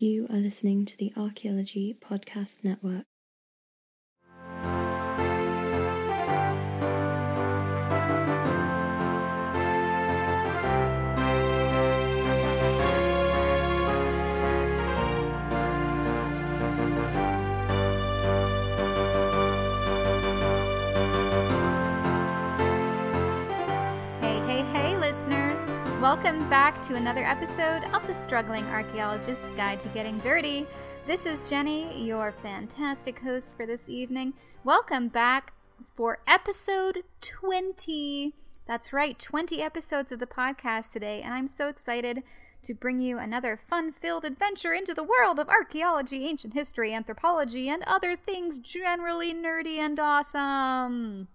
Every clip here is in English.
You are listening to the Archaeology Podcast Network. Welcome back to another episode of the Struggling Archaeologist's Guide to Getting Dirty. This is Jenny, your fantastic host for this evening. Welcome back for episode 20. That's right, 20 episodes of the podcast today, and I'm so excited to bring you another fun filled adventure into the world of archaeology, ancient history, anthropology, and other things generally nerdy and awesome.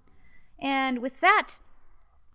And with that,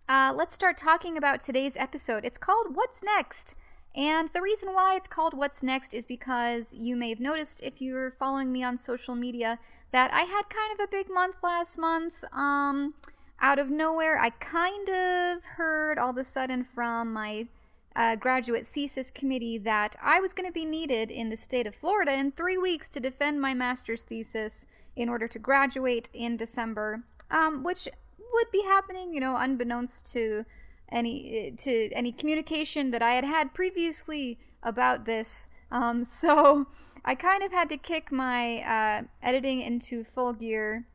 uh, let's start talking about today's episode. It's called What's Next? And the reason why it's called What's Next is because you may have noticed if you're following me on social media that I had kind of a big month last month. Um, out of nowhere, I kind of heard all of a sudden from my uh, graduate thesis committee that I was going to be needed in the state of Florida in three weeks to defend my master's thesis in order to graduate in December, um, which would be happening, you know, unbeknownst to any to any communication that I had had previously about this. Um, so I kind of had to kick my uh, editing into full gear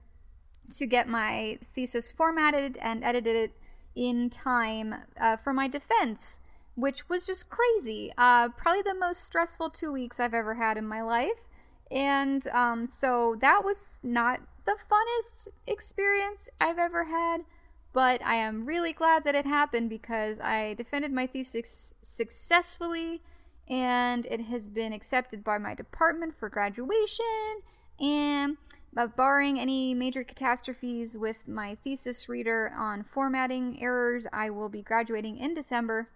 to get my thesis formatted and edited it in time uh, for my defense, which was just crazy. Uh, probably the most stressful two weeks I've ever had in my life. And um, so that was not the funnest experience I've ever had, but I am really glad that it happened because I defended my thesis successfully and it has been accepted by my department for graduation. And uh, barring any major catastrophes with my thesis reader on formatting errors, I will be graduating in December.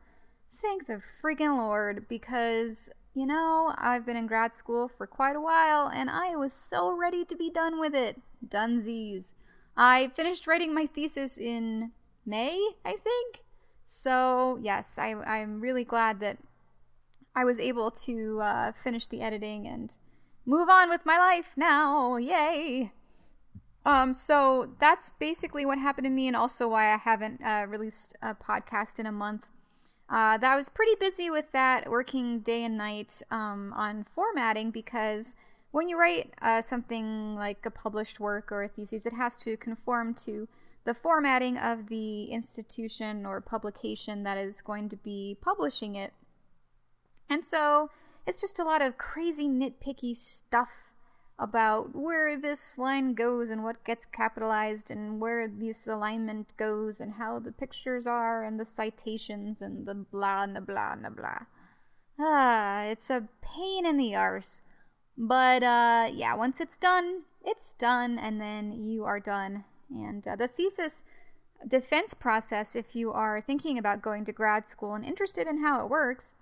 Thank the freaking Lord, because you know, I've been in grad school for quite a while and I was so ready to be done with it. Dunsies. I finished writing my thesis in May, I think. So, yes, I, I'm really glad that I was able to uh, finish the editing and move on with my life now. Yay! Um, so that's basically what happened to me, and also why I haven't uh, released a podcast in a month. Uh, that I was pretty busy with that, working day and night um, on formatting because when you write uh, something like a published work or a thesis, it has to conform to the formatting of the institution or publication that is going to be publishing it. And so it's just a lot of crazy nitpicky stuff about where this line goes and what gets capitalized and where this alignment goes and how the pictures are and the citations and the blah and the blah and the blah. Ah, it's a pain in the arse. But uh, yeah, once it's done, it's done, and then you are done. And uh, the thesis defense process, if you are thinking about going to grad school and interested in how it works,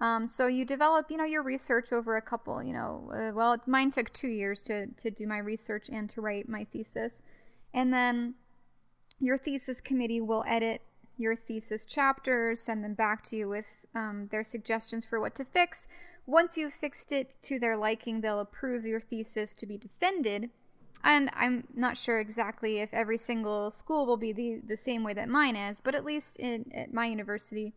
um, so you develop, you know, your research over a couple, you know, uh, well, mine took two years to, to do my research and to write my thesis. And then your thesis committee will edit your thesis chapters, send them back to you with um, their suggestions for what to fix. Once you've fixed it to their liking, they'll approve your thesis to be defended. And I'm not sure exactly if every single school will be the, the same way that mine is, but at least in, at my university,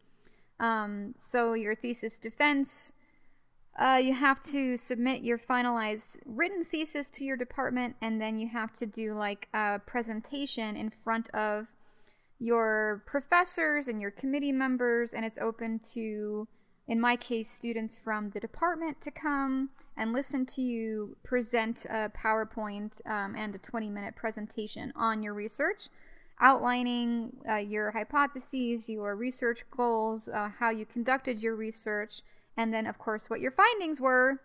um, so your thesis defense, uh, you have to submit your finalized written thesis to your department, and then you have to do like a presentation in front of your professors and your committee members, and it's open to, in my case, students from the department to come and listen to you present a PowerPoint um, and a 20 minute presentation on your research outlining uh, your hypotheses, your research goals, uh, how you conducted your research, and then, of course, what your findings were.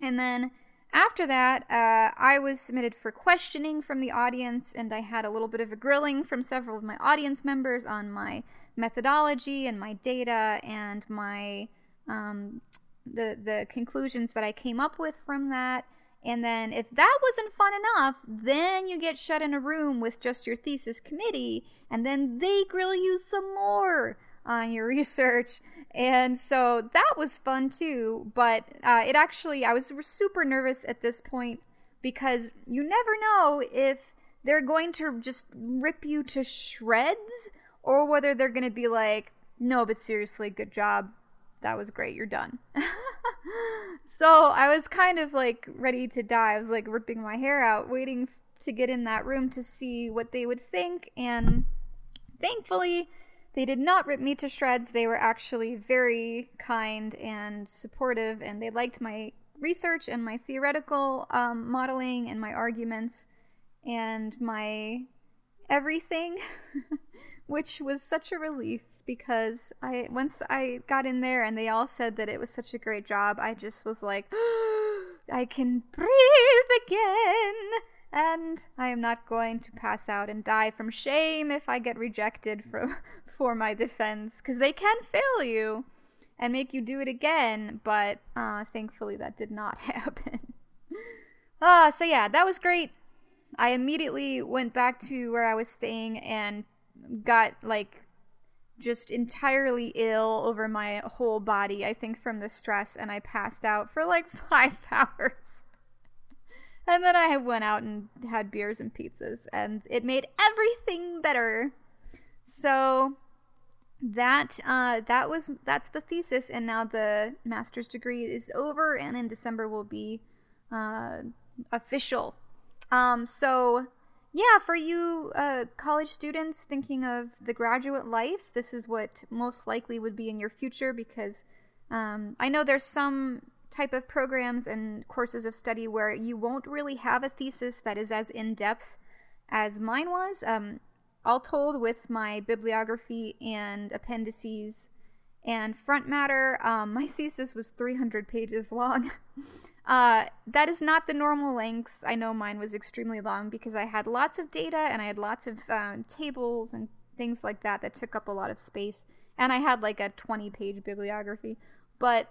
And then after that, uh, I was submitted for questioning from the audience, and I had a little bit of a grilling from several of my audience members on my methodology and my data and my um, the the conclusions that I came up with from that. And then, if that wasn't fun enough, then you get shut in a room with just your thesis committee, and then they grill you some more. on your research. And so that was fun too. But uh, it actually, I was super nervous at this point because you never know if they're going to just rip you to shreds or whether they're going to be like, no, but seriously, good job. That was great. You're done. so I was kind of like ready to die. I was like ripping my hair out, waiting to get in that room to see what they would think. And thankfully, they did not rip me to shreds. They were actually very kind and supportive, and they liked my research and my theoretical um, modeling and my arguments and my everything, which was such a relief because I once I got in there and they all said that it was such a great job, I just was like, I can breathe again. And I am not going to pass out and die from shame if I get rejected for for my defense because they can fail you and make you do it again. But uh, thankfully, that did not happen. uh, so yeah, that was great. I immediately went back to where I was staying and got like just entirely ill over my whole body, I think from the stress, and I passed out for like five hours. and then I went out and had beers and pizzas, and it made everything better. So that uh, that was that's the thesis, and now the master's degree is over, and in December will be uh, official. Um, so yeah, for you uh, college students thinking of the graduate life, this is what most likely would be in your future because um, I know there's some type of programs and courses of study where you won't really have a thesis that is as in depth as mine was. Um, all told, with my bibliography and appendices and front matter, um, my thesis was 300 pages long. Uh, that is not the normal length. I know mine was extremely long because I had lots of data and I had lots of um, tables and things like that that took up a lot of space. And I had like a 20 page bibliography. But,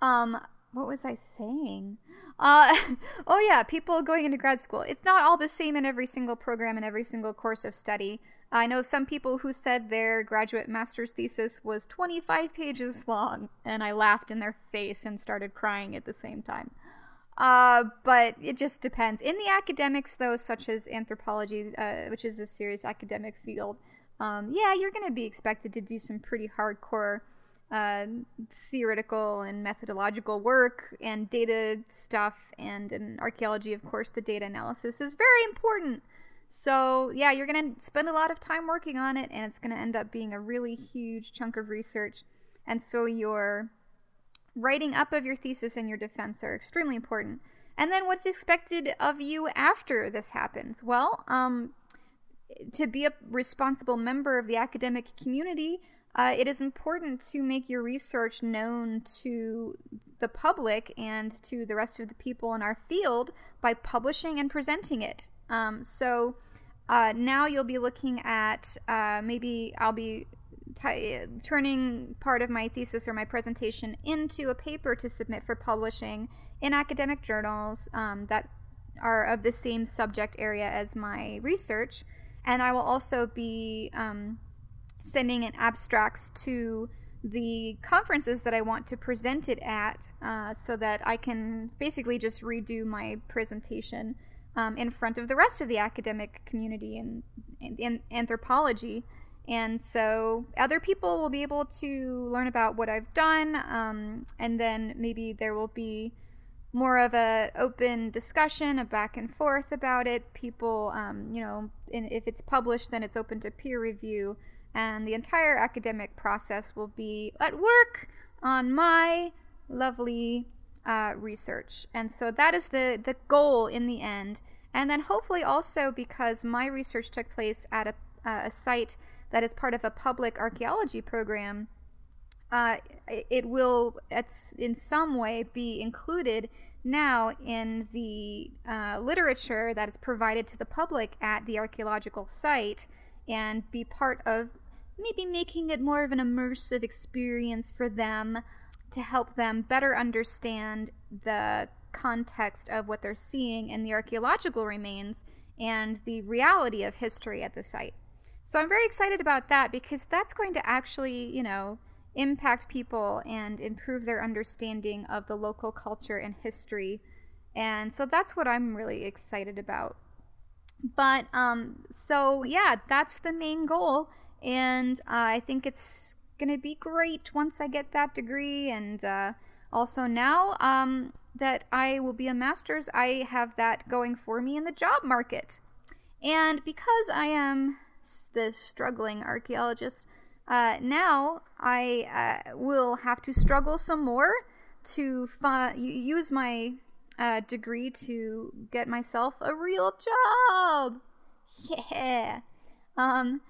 um, what was I saying? Uh, oh yeah, people going into grad school. It's not all the same in every single program and every single course of study. I know some people who said their graduate master's thesis was 25 pages long, and I laughed in their face and started crying at the same time. Uh, but it just depends. In the academics, though, such as anthropology, uh, which is a serious academic field, um, yeah, you're going to be expected to do some pretty hardcore uh, theoretical and methodological work and data stuff. And in archaeology, of course, the data analysis is very important. So, yeah, you're going to spend a lot of time working on it, and it's going to end up being a really huge chunk of research. And so, your writing up of your thesis and your defense are extremely important. And then, what's expected of you after this happens? Well, um, to be a responsible member of the academic community, uh, it is important to make your research known to the public and to the rest of the people in our field by publishing and presenting it. Um, so uh, now you'll be looking at uh, maybe I'll be t- turning part of my thesis or my presentation into a paper to submit for publishing in academic journals um, that are of the same subject area as my research. And I will also be um, sending in abstracts to the conferences that I want to present it at uh, so that I can basically just redo my presentation um, in front of the rest of the academic community in, in, in, anthropology. And so other people will be able to learn about what I've done, um, and then maybe there will be more of a open discussion, a back and forth about it. People, um, you know, if it's published, then it's open to peer review and the entire academic process will be at work on my lovely uh, research. And so that is the, the goal in the end. And then hopefully also because my research took place at a, uh, a site that is part of a public archaeology program, uh, it will it's in some way be included now in the uh, literature that is provided to the public at the archaeological site and be part of maybe making it more of an immersive experience for them to help them better understand the context of what they're seeing in the archaeological remains and the reality of history at the site. So I'm very excited about that because that's going to actually, you know, impact people and improve their understanding of the local culture and history. And so that's what I'm really excited about. But um, so yeah, that's the main goal, and uh, I think it's gonna be great once I get that degree. And uh, also now um, that I will be a master's, I have that going for me in the job market. And because I am this struggling archaeologist, uh, now I uh, will have to struggle some more to fi- use my uh, degree to get myself a real job. Yeah. Um,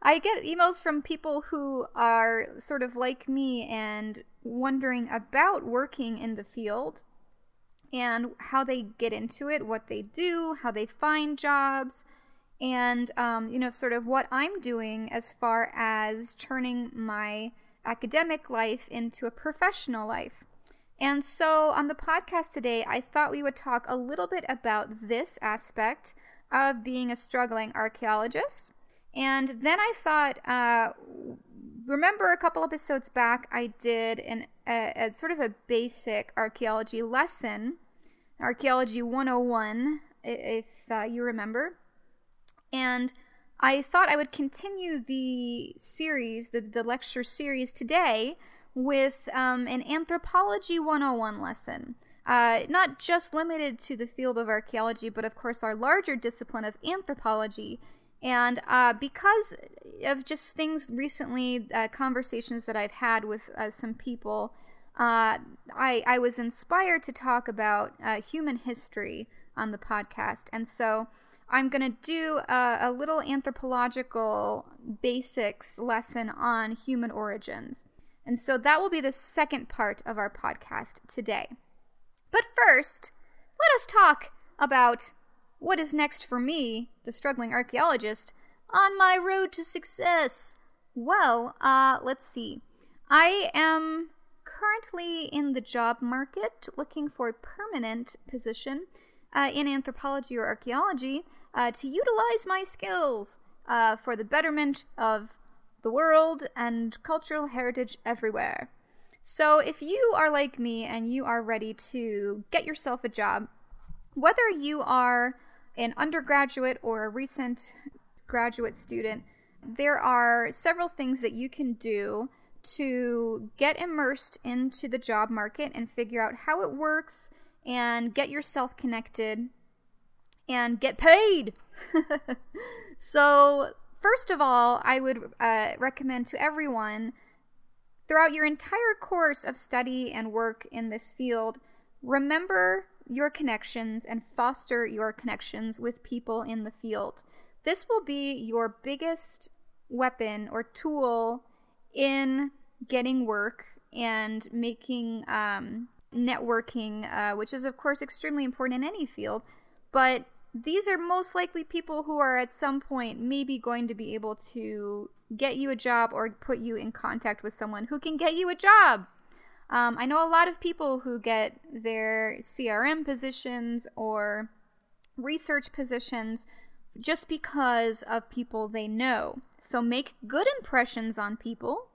I get emails from people who are sort of like me and wondering about working in the field and how they get into it, what they do, how they find jobs, and, um, you know, sort of what I'm doing as far as turning my academic life into a professional life. And so on the podcast today, I thought we would talk a little bit about this aspect of being a struggling archaeologist. And then I thought, uh, remember a couple episodes back, I did an, a, a sort of a basic archaeology lesson, Archaeology 101, if uh, you remember. And I thought I would continue the series, the, the lecture series today with um, an Anthropology 101 lesson. Uh, not just limited to the field of archaeology, but of course our larger discipline of anthropology. And uh, because of just things recently, uh, conversations that I've had with uh, some people, uh, I, I was inspired to talk about uh, human history on the podcast. And so I'm going to do a, a little anthropological basics lesson on human origins. And so that will be the second part of our podcast today. But first, let us talk about what is next for me, the struggling archaeologist, on my road to success. Well, uh, let's see. I am currently in the job market looking for a permanent position uh, in anthropology or archaeology uh, to utilize my skills uh, for the betterment of the world and cultural heritage everywhere. So, if you are like me and you are ready to get yourself a job, whether you are an undergraduate or a recent graduate student, there are several things that you can do to get immersed into the job market and figure out how it works and get yourself connected and get paid. so, First of all, I would uh, recommend to everyone throughout your entire course of study and work in this field, remember your connections and foster your connections with people in the field. This will be your biggest weapon or tool in getting work and making um, networking, uh, which is, of course, extremely important in any field. But these are most likely people who are at some point maybe going to be able to get you a job or put you in contact with someone who can get you a job. Um, I know a lot of people who get their CRM positions or research positions just because of people they know. So make good impressions on people.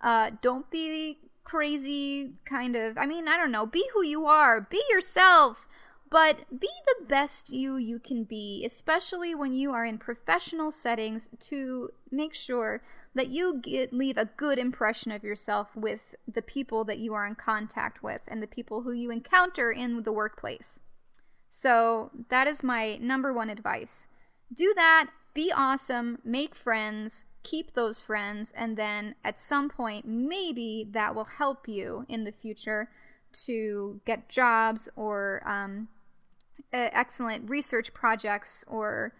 Uh, don't be crazy, kind of. I mean, I don't know. Be who you are. Be yourself. But be the best you you can be, especially when you are in professional settings, to make sure that you get, leave a good impression of yourself with the people that you are in contact with and the people who you encounter in the workplace. So, that is my number one advice. Do that, be awesome, make friends, keep those friends, and then at some point, maybe that will help you in the future to get jobs or um, excellent research projects or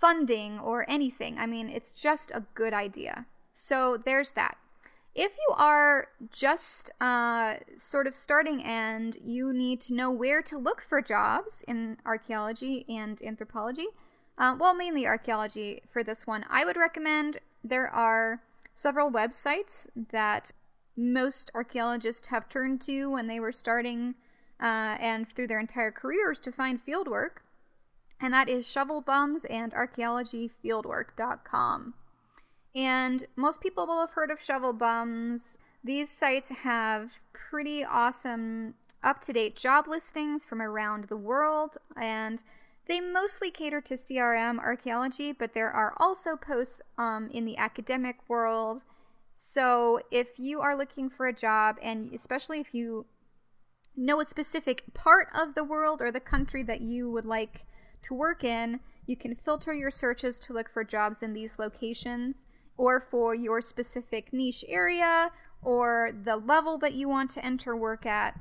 funding or anything. I mean, it's just a good idea. So there's that. If you are just uh, sort of starting and you need to know where to look for jobs in archaeology and anthropology, uh, well, mainly archaeology for this one, I would recommend there are several websites that most archaeologists have turned to when they were starting uh, and through their entire careers to find fieldwork, and that is shovelbums and archaeologyfieldwork.com. And most people will have heard of shovelbums. These sites have pretty awesome up to date job listings from around the world, and they mostly cater to CRM archaeology, but there are also posts um, in the academic world. So if you are looking for a job, and especially if you know a specific part of the world or the country that you would like to work in, you can filter your searches to look for jobs in these locations or for your specific niche area or the level that you want to enter work at.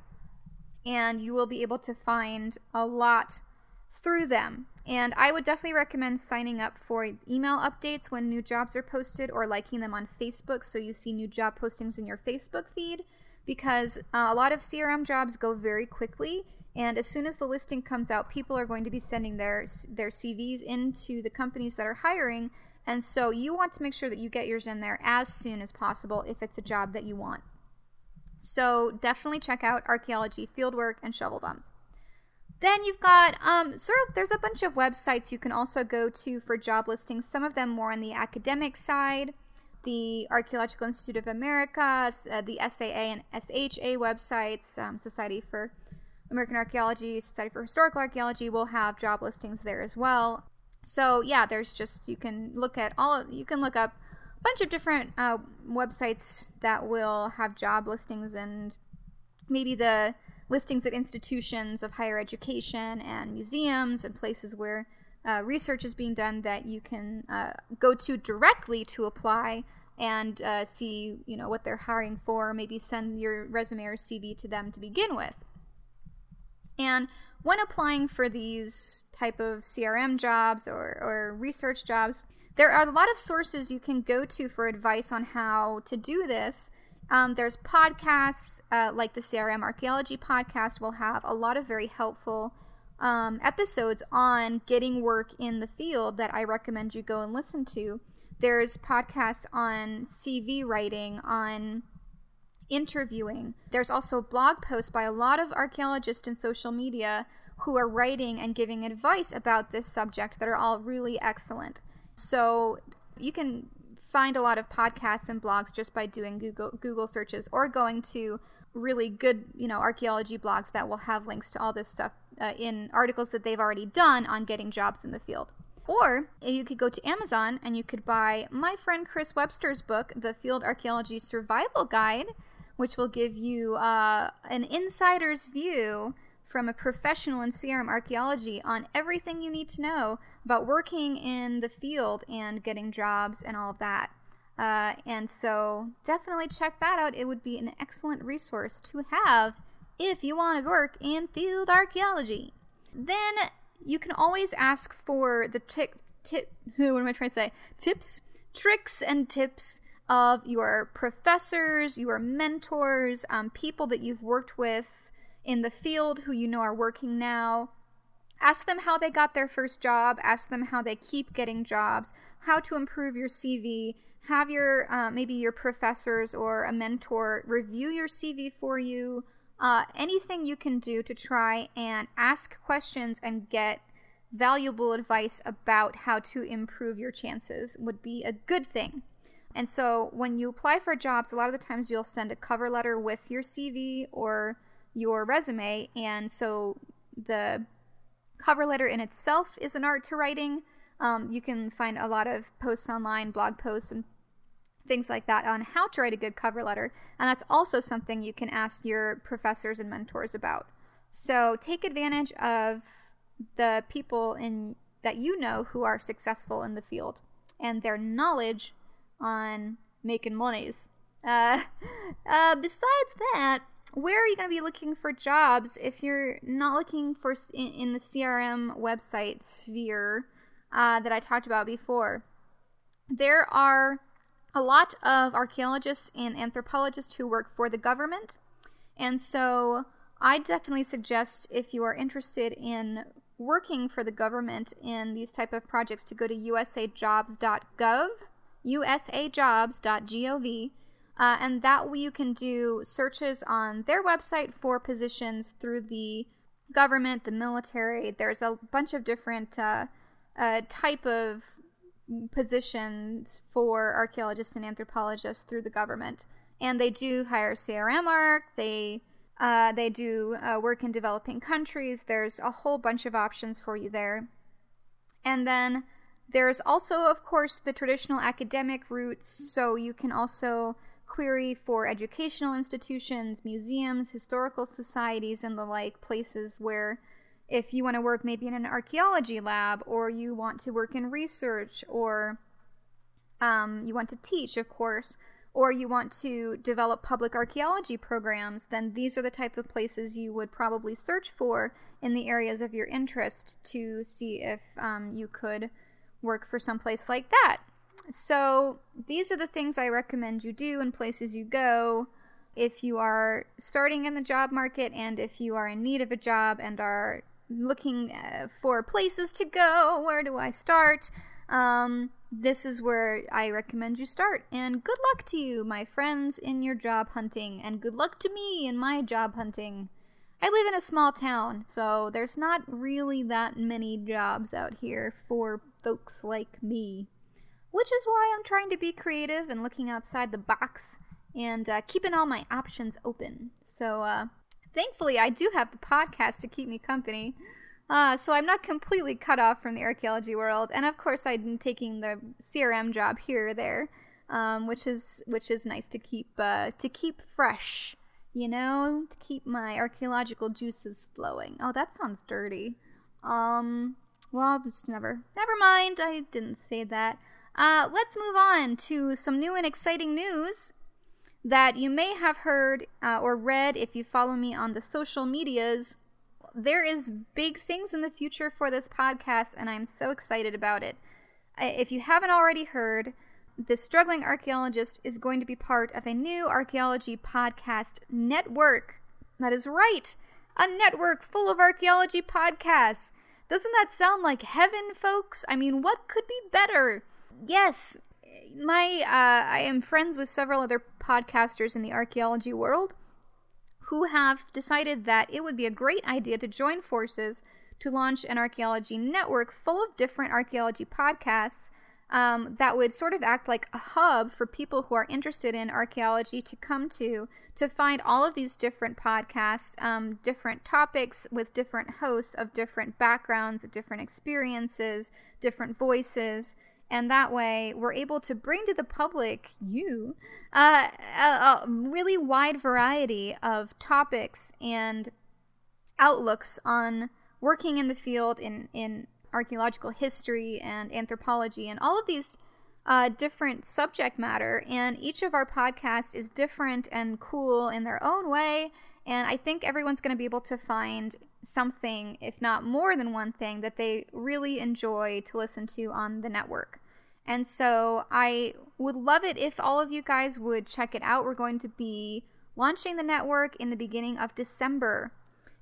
And you will be able to find a lot through them. And I would definitely recommend signing up for email updates when new jobs are posted or liking them on Facebook so you see new job postings in your Facebook feed because uh, a lot of CRM jobs go very quickly and as soon as the listing comes out people are going to be sending their their CVs into the companies that are hiring and so you want to make sure that you get yours in there as soon as possible if it's a job that you want. So definitely check out archaeology, fieldwork, and shovel bums. Then you've got um, sort of there's a bunch of websites you can also go to for job listings. Some of them more on the academic side, the Archaeological Institute of America, uh, the SAA and SHA websites, um, Society for American Archaeology, Society for Historical Archaeology will have job listings there as well. So yeah, there's just you can look at all of, you can look up a bunch of different uh, websites that will have job listings and maybe the listings of institutions of higher education and museums and places where uh, research is being done that you can uh, go to directly to apply and uh, see you know what they're hiring for maybe send your resume or cv to them to begin with and when applying for these type of crm jobs or, or research jobs there are a lot of sources you can go to for advice on how to do this um, there's podcasts uh, like the CRM Archaeology podcast will have a lot of very helpful um, episodes on getting work in the field that I recommend you go and listen to. There's podcasts on CV writing, on interviewing. There's also blog posts by a lot of archaeologists in social media who are writing and giving advice about this subject that are all really excellent. So you can find a lot of podcasts and blogs just by doing Google Google searches or going to really good, you know, archaeology blogs that will have links to all this stuff uh, in articles that they've already done on getting jobs in the field. Or you could go to Amazon and you could buy my friend Chris Webster's book, The Field Archaeology Survival Guide, which will give you uh, an insider's view from a professional in CRM archaeology on everything you need to know about working in the field and getting jobs and all of that. Uh, and so definitely check that out. It would be an excellent resource to have if you want to work in field archaeology. Then you can always ask for the tip, tip, what am I trying to say? Tips, tricks, and tips of your professors, your mentors, um, people that you've worked with in the field who you know are working now. Ask them how they got their first job. Ask them how they keep getting jobs, how to improve your CV. Have your, uh, maybe your professors or a mentor review your CV for you. Uh, anything you can do to try and ask questions and get valuable advice about how to improve your chances would be a good thing. And so when you apply for jobs, a lot of the times you'll send a cover letter with your CV or your resume. And so the cover letter in itself is an art to writing. Um, you can find a lot of posts online, blog posts, and things like that on how to write a good cover letter. And that's also something you can ask your professors and mentors about. So take advantage of the people in that you know who are successful in the field and their knowledge on making monies. Uh, uh, besides that, where are you going to be looking for jobs if you're not looking for in, in the CRM website sphere uh, that I talked about before? There are a lot of archaeologists and anthropologists who work for the government, and so I definitely suggest if you are interested in working for the government in these type of projects to go to usajobs.gov, usajobs.gov uh, and that way you can do searches on their website for positions through the government, the military. There's a bunch of different uh, uh, type of positions for archaeologists and anthropologists through the government. And they do hire CRM ARC. They uh, they do uh, work in developing countries. There's a whole bunch of options for you there. And then there's also, of course, the traditional academic routes. So you can also query for educational institutions, museums, historical societies, and the like places where if you want to work maybe in an archaeology lab or you want to work in research or um, you want to teach, of course, or you want to develop public archaeology programs, then these are the type of places you would probably search for in the areas of your interest to see if um, you could work for some place like that. So, these are the things I recommend you do in places you go if you are starting in the job market and if you are in need of a job and are looking uh, for places to go. Where do I start? Um, this is where I recommend you start. And good luck to you, my friends, in your job hunting, and good luck to me in my job hunting. I live in a small town, so there's not really that many jobs out here for folks like me. Which is why I'm trying to be creative and looking outside the box and uh, keeping all my options open. So, uh, thankfully, I do have the podcast to keep me company. Uh, so I'm not completely cut off from the archaeology world, and of course I'm taking the CRM job here or there, um, which is which is nice to keep uh, to keep fresh, you know, to keep my archaeological juices flowing. Oh, that sounds dirty. Um, well, just never never mind. I didn't say that. Uh, let's move on to some new and exciting news that you may have heard uh, or read if you follow me on the social medias there is big things in the future for this podcast, and I'm so excited about it. If you haven't already heard, the Struggling Archaeologist is going to be part of a new archaeology podcast network. That is right, a network full of archaeology podcasts. Doesn't that sound like heaven, folks? I mean, what could be better? Yes, my uh, I am friends with several other podcasters in the archaeology world who have decided that it would be a great idea to join forces to launch an archaeology network full of different archaeology podcasts um, that would sort of act like a hub for people who are interested in archaeology to come to to find all of these different podcasts, um, different topics with different hosts of different backgrounds, different experiences, different voices, and that way we're able to bring to the public you uh, a, a, really wide variety of topics and outlooks on working in the field in in archaeological history and anthropology and all of these uh, different subject matter and each of our podcasts is different and cool in their own way and i think everyone's going to be able to find something, if not more than one thing, that they really enjoy to listen to on the network. And so I would love it if all of you guys would check it out. We're going to be launching the network in the beginning of December.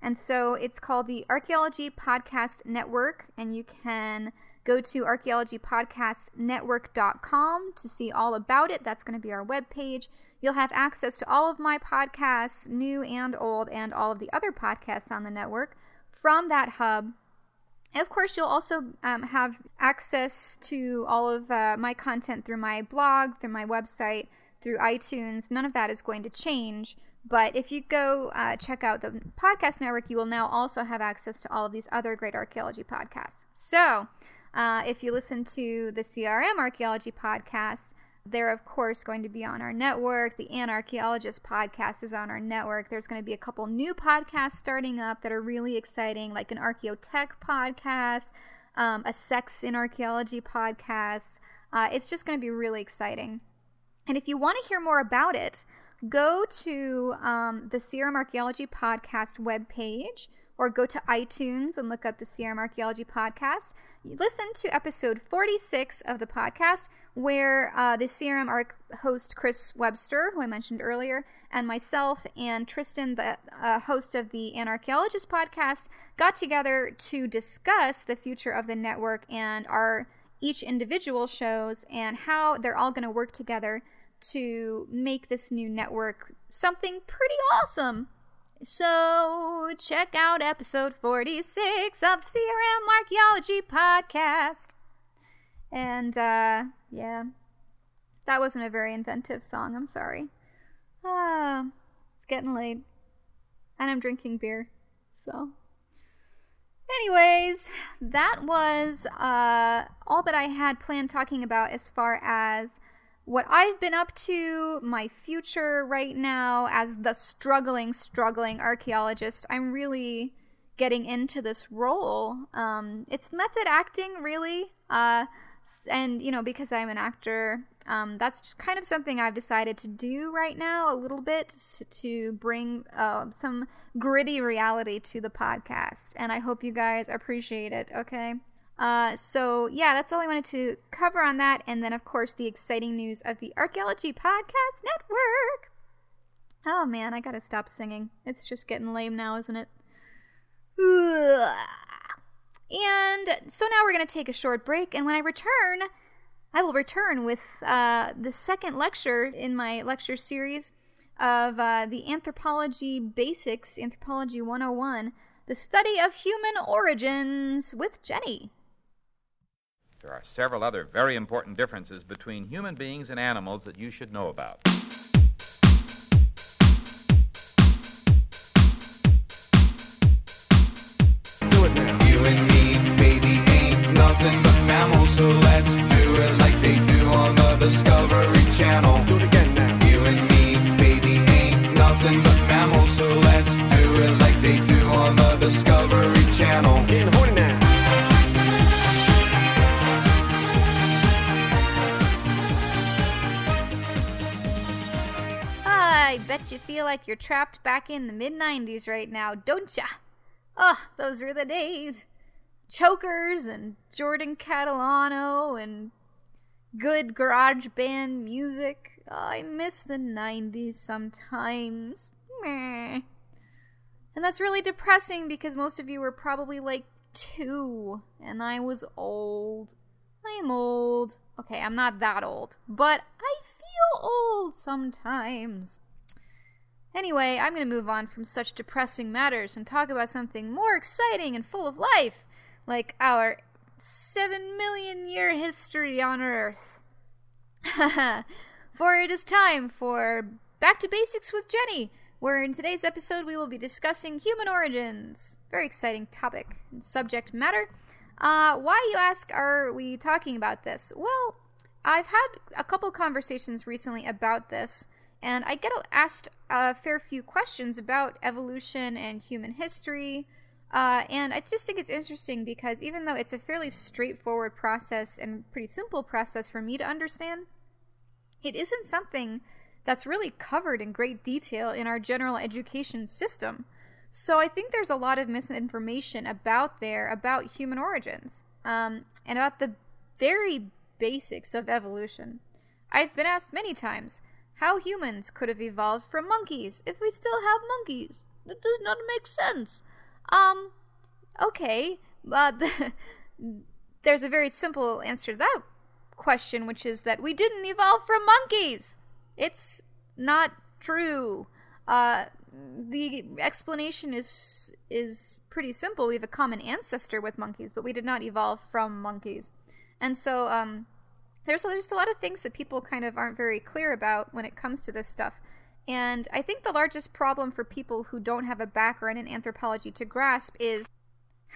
And so it's called the Archaeology Podcast Network, and you can go to archaeologypodcastnetwork.com to see all about it. That's going to be our webpage. You'll have access to all of my podcasts, new and old, and all of the other podcasts on the network from that hub. Of course, you'll also um, have access to all of uh, my content through my blog, through my website, through iTunes. None of that is going to change. But if you go uh, check out the podcast network, you will now also have access to all of these other great archaeology podcasts. So, uh, if you listen to the CRM Archaeology podcast, they're, of course, going to be on our network. The Anarchaeologist podcast is on our network. There's going to be a couple new podcasts starting up that are really exciting, like an Archaeotech podcast, um, a Sex in Archaeology podcast. Uh, it's just going to be really exciting. And if you want to hear more about it, go to um, the CRM Archaeology podcast webpage or go to iTunes and look up the CRM Archaeology podcast. Listen to episode 46 of the podcast, where uh, the CRM Arc host Chris Webster, who I mentioned earlier, and myself and Tristan, the uh, host of the Anarchaeologist podcast, got together to discuss the future of the network and our each individual shows and how they're all going to work together to make this new network something pretty awesome. So, check out episode 46 of CRM Archaeology Podcast. And uh, yeah, that wasn't a very inventive song. I'm sorry. Ah, it's getting late, and I'm drinking beer. So, anyways, that was uh, all that I had planned talking about as far as what I've been up to, my future right now as the struggling, struggling archaeologist. I'm really getting into this role. Um, it's method acting, really. Uh, and, you know, because I'm an actor, um, that's just kind of something I've decided to do right now a little bit to, to bring uh, some gritty reality to the podcast. And I hope you guys appreciate it, okay? Uh, so yeah, that's all I wanted to cover on that, and then of course the exciting news of the Archaeology Podcast Network. Oh man, I gotta stop singing. It's just getting lame now, isn't it? And so now we're gonna take a short break, and when I return, I will return with uh, the second lecture in my lecture series of uh, the Anthropology Basics, Anthropology 101, the study of human origins with Jenny. There are several other very important differences between human beings and animals that you should know about. Do it now. You and me, baby, ain't nothing but mammals, so let's bet you feel like you're trapped back in the mid 90s right now, don't ya? Oh, those were the days. Chokers and Jordan Catalano and good garage band music. Oh, I miss the 90s sometimes. Meh. And that's really depressing because most of you were probably like two, and I was old. I am old. Okay, I'm not that old, but I feel old sometimes. Anyway, I'm going to move on from such depressing matters and talk about something more exciting and full of life, like our 7 million year history on Earth. for it is time for Back to Basics with Jenny, where in today's episode we will be discussing human origins. Very exciting topic and subject matter. Uh, why, you ask, are we talking about this? Well, I've had a couple conversations recently about this, and I get asked a fair few questions about evolution and human history. Uh, and I just think it's interesting because even though it's a fairly straightforward process and pretty simple process for me to understand, it isn't something that's really covered in great detail in our general education system. So I think there's a lot of misinformation about there about human origins um, and about the very basics of evolution. I've been asked many times how humans could have evolved from monkeys if we still have monkeys. That does not make sense. Um, okay, but there's a very simple answer to that question, which is that we didn't evolve from monkeys. It's not true. Uh, the explanation is is pretty simple. We have a common ancestor with monkeys, but we did not evolve from monkeys. And so, um, there's there's a lot of things that people kind of aren't very clear about when it comes to this stuff. And I think the largest problem for people who don't have a background in anthropology to grasp is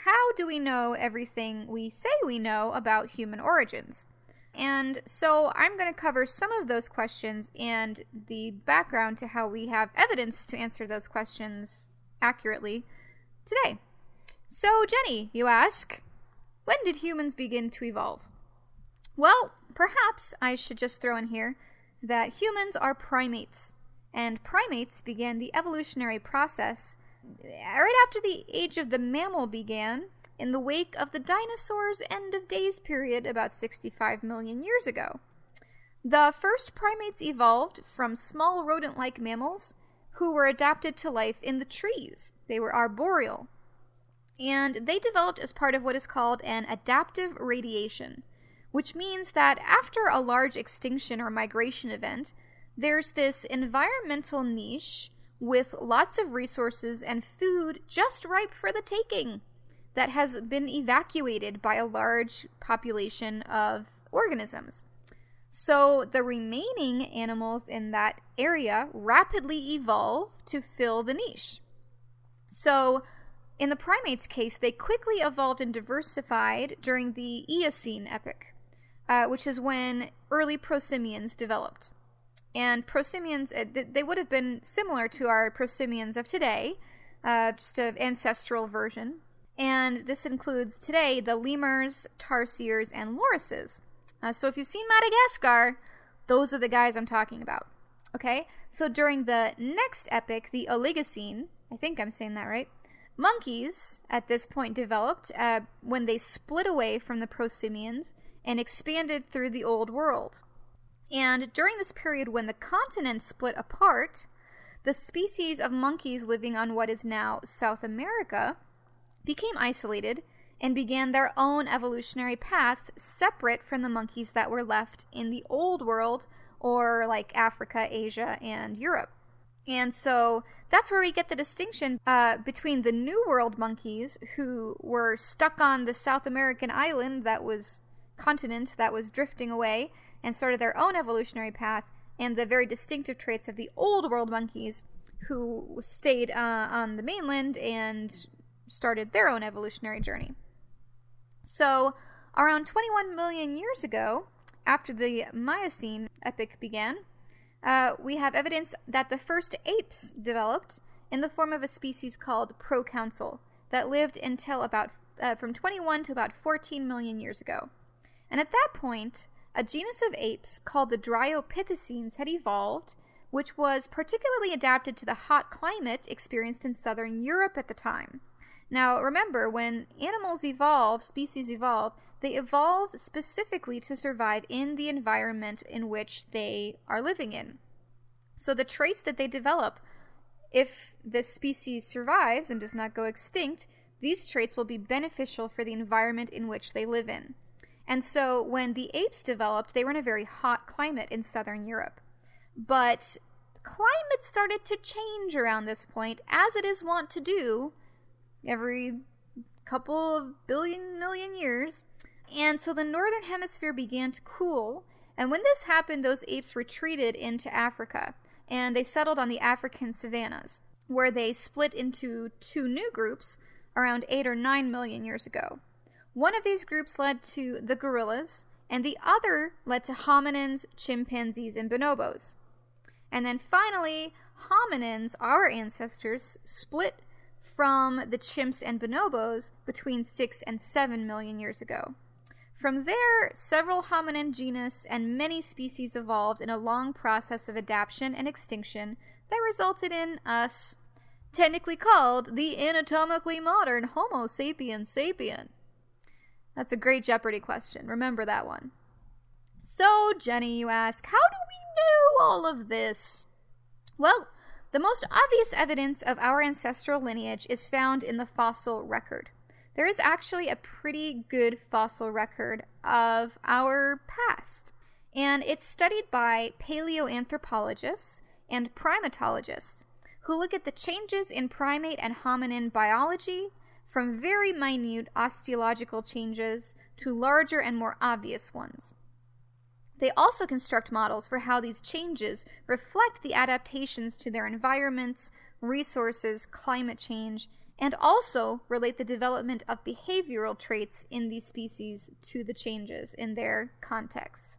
how do we know everything we say we know about human origins? And so I'm going to cover some of those questions and the background to how we have evidence to answer those questions accurately today. So, Jenny, you ask, when did humans begin to evolve? Well, perhaps I should just throw in here that humans are primates, and primates began the evolutionary process right after the age of the mammal began in the wake of the dinosaurs' end of days period about 65 million years ago. The first primates evolved from small rodent like mammals who were adapted to life in the trees. They were arboreal. And they developed as part of what is called an adaptive radiation, which means that after a large extinction or migration event, there's this environmental niche with lots of resources and food just ripe for the taking that has been evacuated by a large population of organisms. So the remaining animals in that area rapidly evolve to fill the niche. So, in the primates' case, they quickly evolved and diversified during the Eocene epoch, uh, which is when early prosimians developed. And prosimians, uh, they would have been similar to our prosimians of today, uh, just an ancestral version. And this includes today the lemurs, tarsiers, and lorises. Uh, so if you've seen Madagascar, those are the guys I'm talking about. Okay? So during the next epoch, the Oligocene, I think I'm saying that right, monkeys at this point developed uh, when they split away from the prosimians and expanded through the Old World. And during this period when the continents split apart, the species of monkeys living on what is now South America became isolated and began their own evolutionary path separate from the monkeys that were left in the old world or like Africa, Asia, and Europe. And so that's where we get the distinction uh, between the New World monkeys who were stuck on the South American island that was continent that was drifting away and started their own evolutionary path, and the very distinctive traits of the Old World monkeys who stayed uh, on the mainland and started their own evolutionary journey. So, around 21 million years ago, after the Miocene epoch began, uh, we have evidence that the first apes developed in the form of a species called proconsul that lived until about uh, from 21 to about 14 million years ago. And at that point, a genus of apes called the Dryopithecines had evolved, which was particularly adapted to the hot climate experienced in southern Europe at the time. Now, remember, when animals evolve, species evolve, they evolve specifically to survive in the environment in which they are living in. So the traits that they develop, if the species survives and does not go extinct, these traits will be beneficial for the environment in which they live in. And so when the apes developed, they were in a very hot climate in southern Europe. But climate started to change around this point, as it is wont to do every couple of billion million years. And so the northern hemisphere began to cool. And when this happened, those apes retreated into Africa and they settled on the African savannas, where they split into two new groups around 8 or 9 million years ago. One of these groups led to the gorillas, and the other led to hominins, chimpanzees, and bonobos. And then finally, hominins, our ancestors, split from the chimps and bonobos between 6 and 7 million years ago. From there, several hominin genus and many species evolved in a long process of adaptation and extinction that resulted in us, technically called the anatomically modern Homo sapiens sapien. That's a great Jeopardy question. Remember that one. So, Jenny, you ask, how do we know all of this? Well, the most obvious evidence of our ancestral lineage is found in the fossil record. There is actually a pretty good fossil record of our past, and it's studied by paleoanthropologists and primatologists who look at the changes in primate and hominin biology from very minute osteological changes to larger and more obvious ones. They also construct models for how these changes reflect the adaptations to their environments, resources, climate change, and also relate the development of behavioral traits in these species to the changes in their contexts.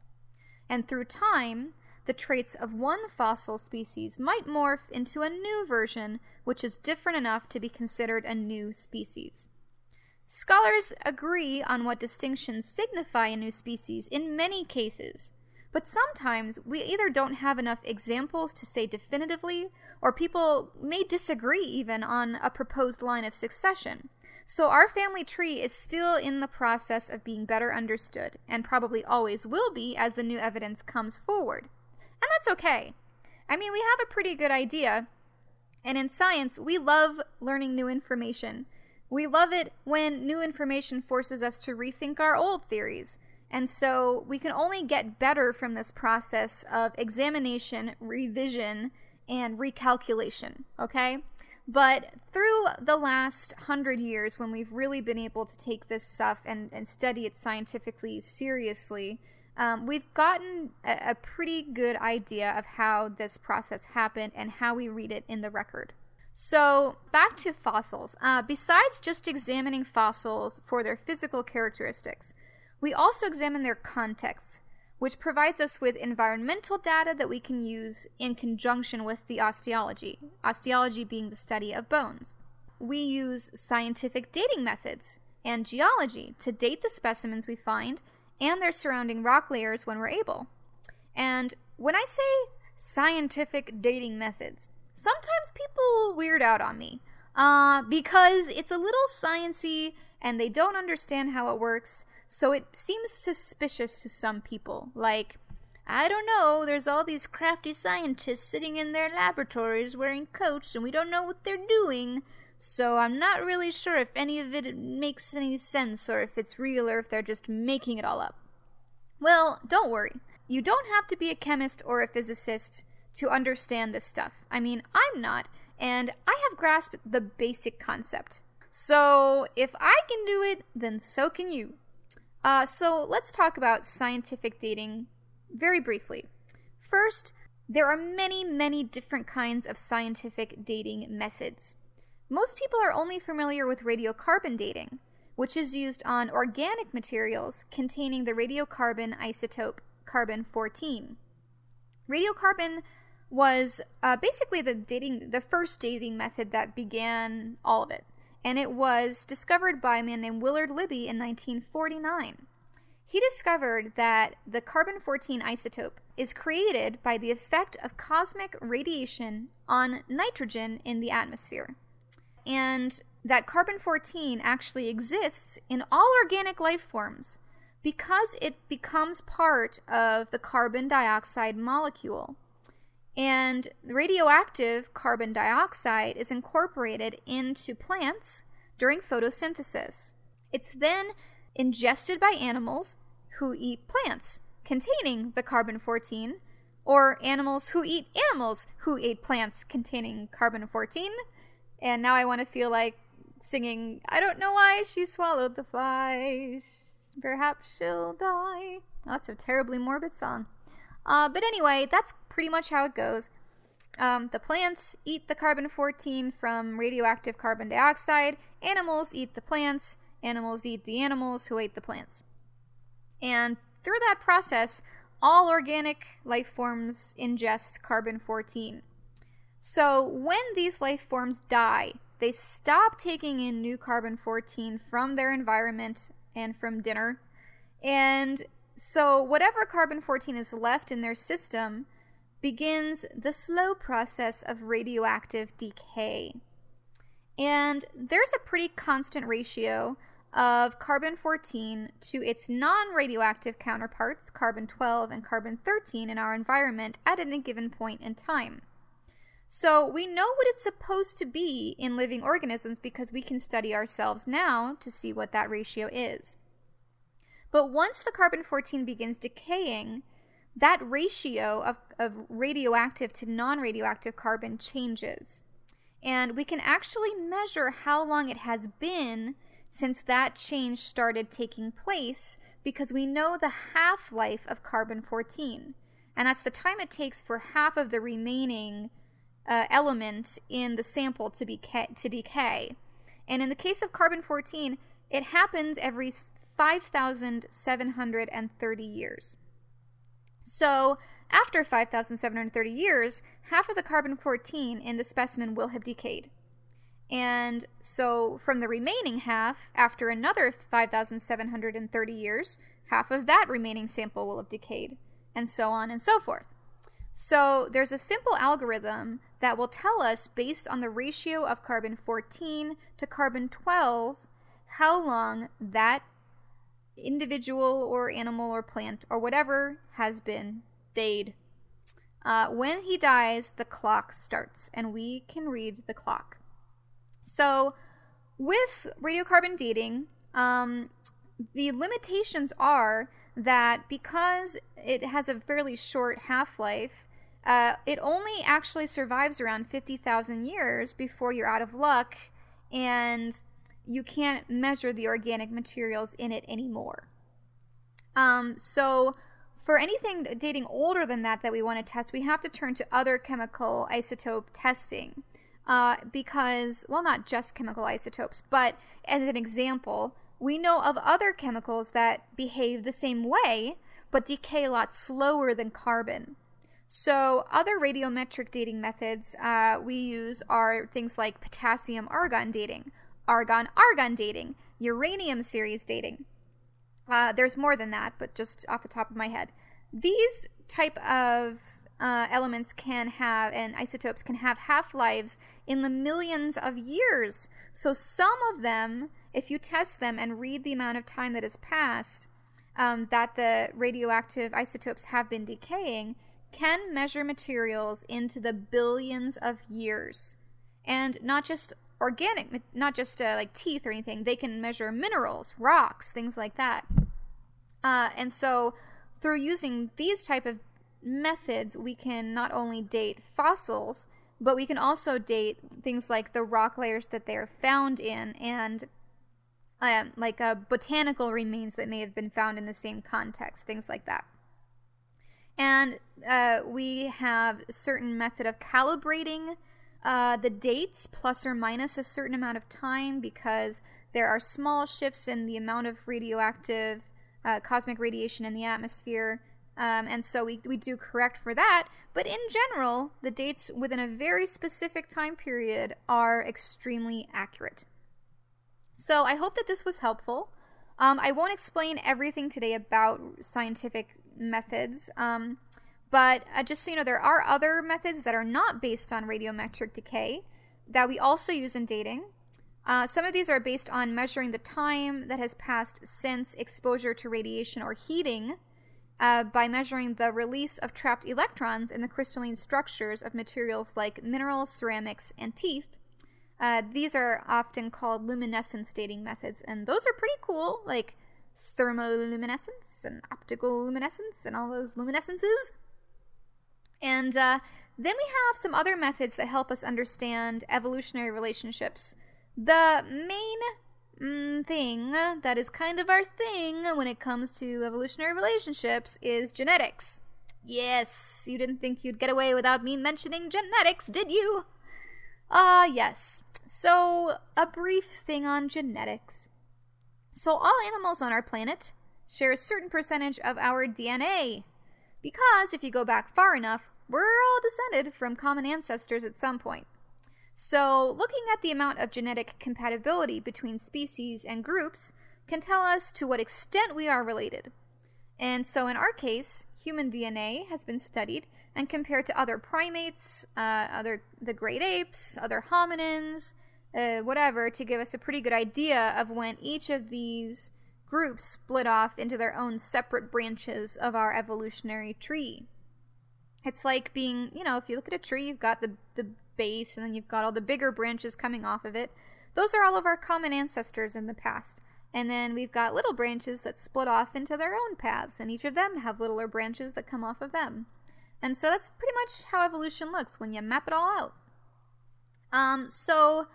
And through time, the traits of one fossil species might morph into a new version which is different enough to be considered a new species. Scholars agree on what distinctions signify a new species in many cases, but sometimes we either don't have enough examples to say definitively, or people may disagree even on a proposed line of succession. So our family tree is still in the process of being better understood, and probably always will be as the new evidence comes forward. And that's okay. I mean, we have a pretty good idea, and in science, we love learning new information. We love it when new information forces us to rethink our old theories. And so we can only get better from this process of examination, revision, and recalculation, okay? But through the last hundred years, when we've really been able to take this stuff and, and study it scientifically seriously, um, we've gotten a, a pretty good idea of how this process happened and how we read it in the record. So, back to fossils. Uh, besides just examining fossils for their physical characteristics, we also examine their context, which provides us with environmental data that we can use in conjunction with the osteology, osteology being the study of bones. We use scientific dating methods and geology to date the specimens we find and their surrounding rock layers when we're able. And when I say scientific dating methods, sometimes people weird out on me uh, because it's a little sciency and they don't understand how it works. So it seems suspicious to some people. Like, I don't know, there's all these crafty scientists sitting in their laboratories wearing coats and we don't know what they're doing. So I'm not really sure if any of it makes any sense or if it's real or if they're just making it all up. Well, don't worry. You don't have to be a chemist or a physicist to understand this stuff. I mean, I'm not, and I have grasped the basic concept. So if I can do it, then so can you. Uh, so let's talk about scientific dating very briefly. First, there are many, many different kinds of scientific dating methods. Most people are only familiar with radiocarbon dating, which is used on organic materials containing the radiocarbon isotope carbon 14. Radiocarbon was uh, basically the dating, the first dating method that began all of it, and it was discovered by a man named Willard Libby in 1949. He discovered that the carbon 14 isotope is created by the effect of cosmic radiation on nitrogen in the atmosphere and that carbon 14 actually exists in all organic life forms because it becomes part of the carbon dioxide molecule. And radioactive carbon dioxide is incorporated into plants during photosynthesis. It's then ingested by animals who eat plants containing the carbon 14, or animals who eat animals who eat plants containing carbon 14 and now I want to feel like singing, I don't know why she swallowed the fly. Perhaps she'll die. that's a terribly morbid song. Uh, but anyway, that's pretty much how it goes. Um, the plants eat the carbon 14 from radioactive carbon dioxide. Animals eat the plants. Animals eat the animals who ate the plants. And through that process, all organic life forms ingest carbon 14. So when these life forms die, they stop taking in new carbon 14 from their environment and from dinner. And so whatever carbon 14 is left in their system begins the slow process of radioactive decay. And there's a pretty constant ratio of carbon 14 to its non radioactive counterparts, carbon 12 and carbon 13, in our environment at any given point in time. So we know what it's supposed to be in living organisms because we can study ourselves now to see what that ratio is. But once the carbon 14 begins decaying, that ratio of, of radioactive to non radioactive carbon changes. And we can actually measure how long it has been since that change started taking place because we know the half life of carbon 14. And that's the time it takes for half of the remaining uh, element in the sample to, be ca- to decay. And in the case of carbon 14, it happens every 5,730 years. So, after 5,730 years, half of the carbon 14 in the specimen will have decayed. And so, from the remaining half, after another 5,730 years, half of that remaining sample will have decayed, and so on and so forth. So, there's a simple algorithm that will tell us, based on the ratio of carbon 14 to carbon 12, how long that individual or animal or plant or whatever has been dead. Uh, when he dies, the clock starts, and we can read the clock. So, with radiocarbon dating, um, the limitations are that because it has a fairly short half life, uh, it only actually survives around 50,000 years before you're out of luck and you can't measure the organic materials in it anymore. Um, so, for anything dating older than that that we want to test, we have to turn to other chemical isotope testing. Uh, because, well, not just chemical isotopes, but as an example, we know of other chemicals that behave the same way but decay a lot slower than carbon. So, other radiometric dating methods uh, we use are things like potassium argon dating, argon argon dating, uranium series dating. Uh, there's more than that, but just off the top of my head. These type of uh, elements can have, and isotopes can have half lives in the millions of years. So, some of them, if you test them and read the amount of time that has passed, um, that the radioactive isotopes have been decaying can measure materials into the billions of years. And not just organic, not just uh, like teeth or anything, they can measure minerals, rocks, things like that. Uh, and so, through using these type of methods, we can not only date fossils, but we can also date things like the rock layers that they are found in and um, like uh, botanical remains that may have been found in the same context, things like that. And uh, we have certain method of calibrating uh, the dates plus or minus a certain amount of time because there are small shifts in the amount of radioactive uh, cosmic radiation in the atmosphere. Um, and so we, we do correct for that. But in general, the dates within a very specific time period are extremely accurate. So I hope that this was helpful. Um, I won't explain everything today about scientific methods, um, but uh, just so you know, there are other methods that are not based on radiometric decay that we also use in dating. Uh, some of these are based on measuring the time that has passed since exposure to radiation or heating uh, by measuring the release of trapped electrons in the crystalline structures of materials like minerals, ceramics, and teeth. Uh, these are often called luminescence dating methods, and those are pretty cool, like thermoluminescence and optical luminescence and all those luminescences. And uh, then we have some other methods that help us understand evolutionary relationships. The main mm, thing that is kind of our thing when it comes to evolutionary relationships is genetics. Yes, you didn't think you'd get away without me mentioning genetics, did you? Ah, uh, yes. So, a brief thing on genetics. So, all animals on our planet share a certain percentage of our DNA. Because if you go back far enough, we're all descended from common ancestors at some point. So, looking at the amount of genetic compatibility between species and groups can tell us to what extent we are related. And so, in our case, human DNA has been studied and compared to other primates, uh, other the great apes, other hominins, uh, whatever, to give us a pretty good idea of when each of these groups split off into their own separate branches of our evolutionary tree. It's like being, you know, if you look at a tree, you've got the the base, and then you've got all the bigger branches coming off of it. Those are all of our common ancestors in the past. And then we've got little branches that split off into their own paths, and each of them have littler branches that come off of them. And so that's pretty much how evolution looks when you map it all out. Um, so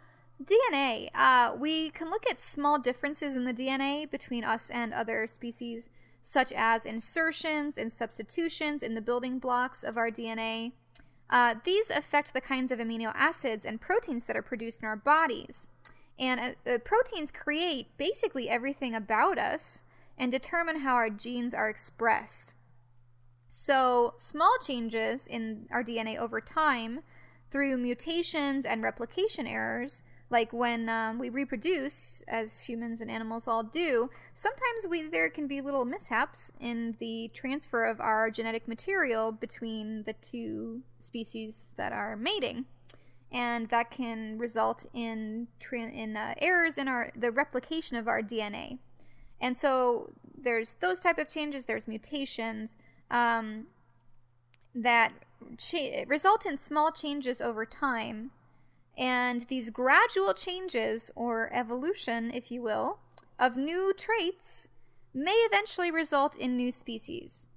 DNA, uh, we can look at small differences in the DNA between us and other species, such as insertions and substitutions in the building blocks of our DNA. Uh, these affect the kinds of amino acids and proteins that are produced in our bodies. And uh, proteins create basically everything about us and determine how our genes are expressed. So, small changes in our DNA over time through mutations and replication errors, like when um, we reproduce, as humans and animals all do, sometimes we, there can be little mishaps in the transfer of our genetic material between the two species that are mating. And that can result in tra- in uh, errors in our the replication of our DNA. And so there's those type of changes. There's mutations um, that cha- result in small changes over time. And these gradual changes, or evolution, if you will, of new traits may eventually result in new species.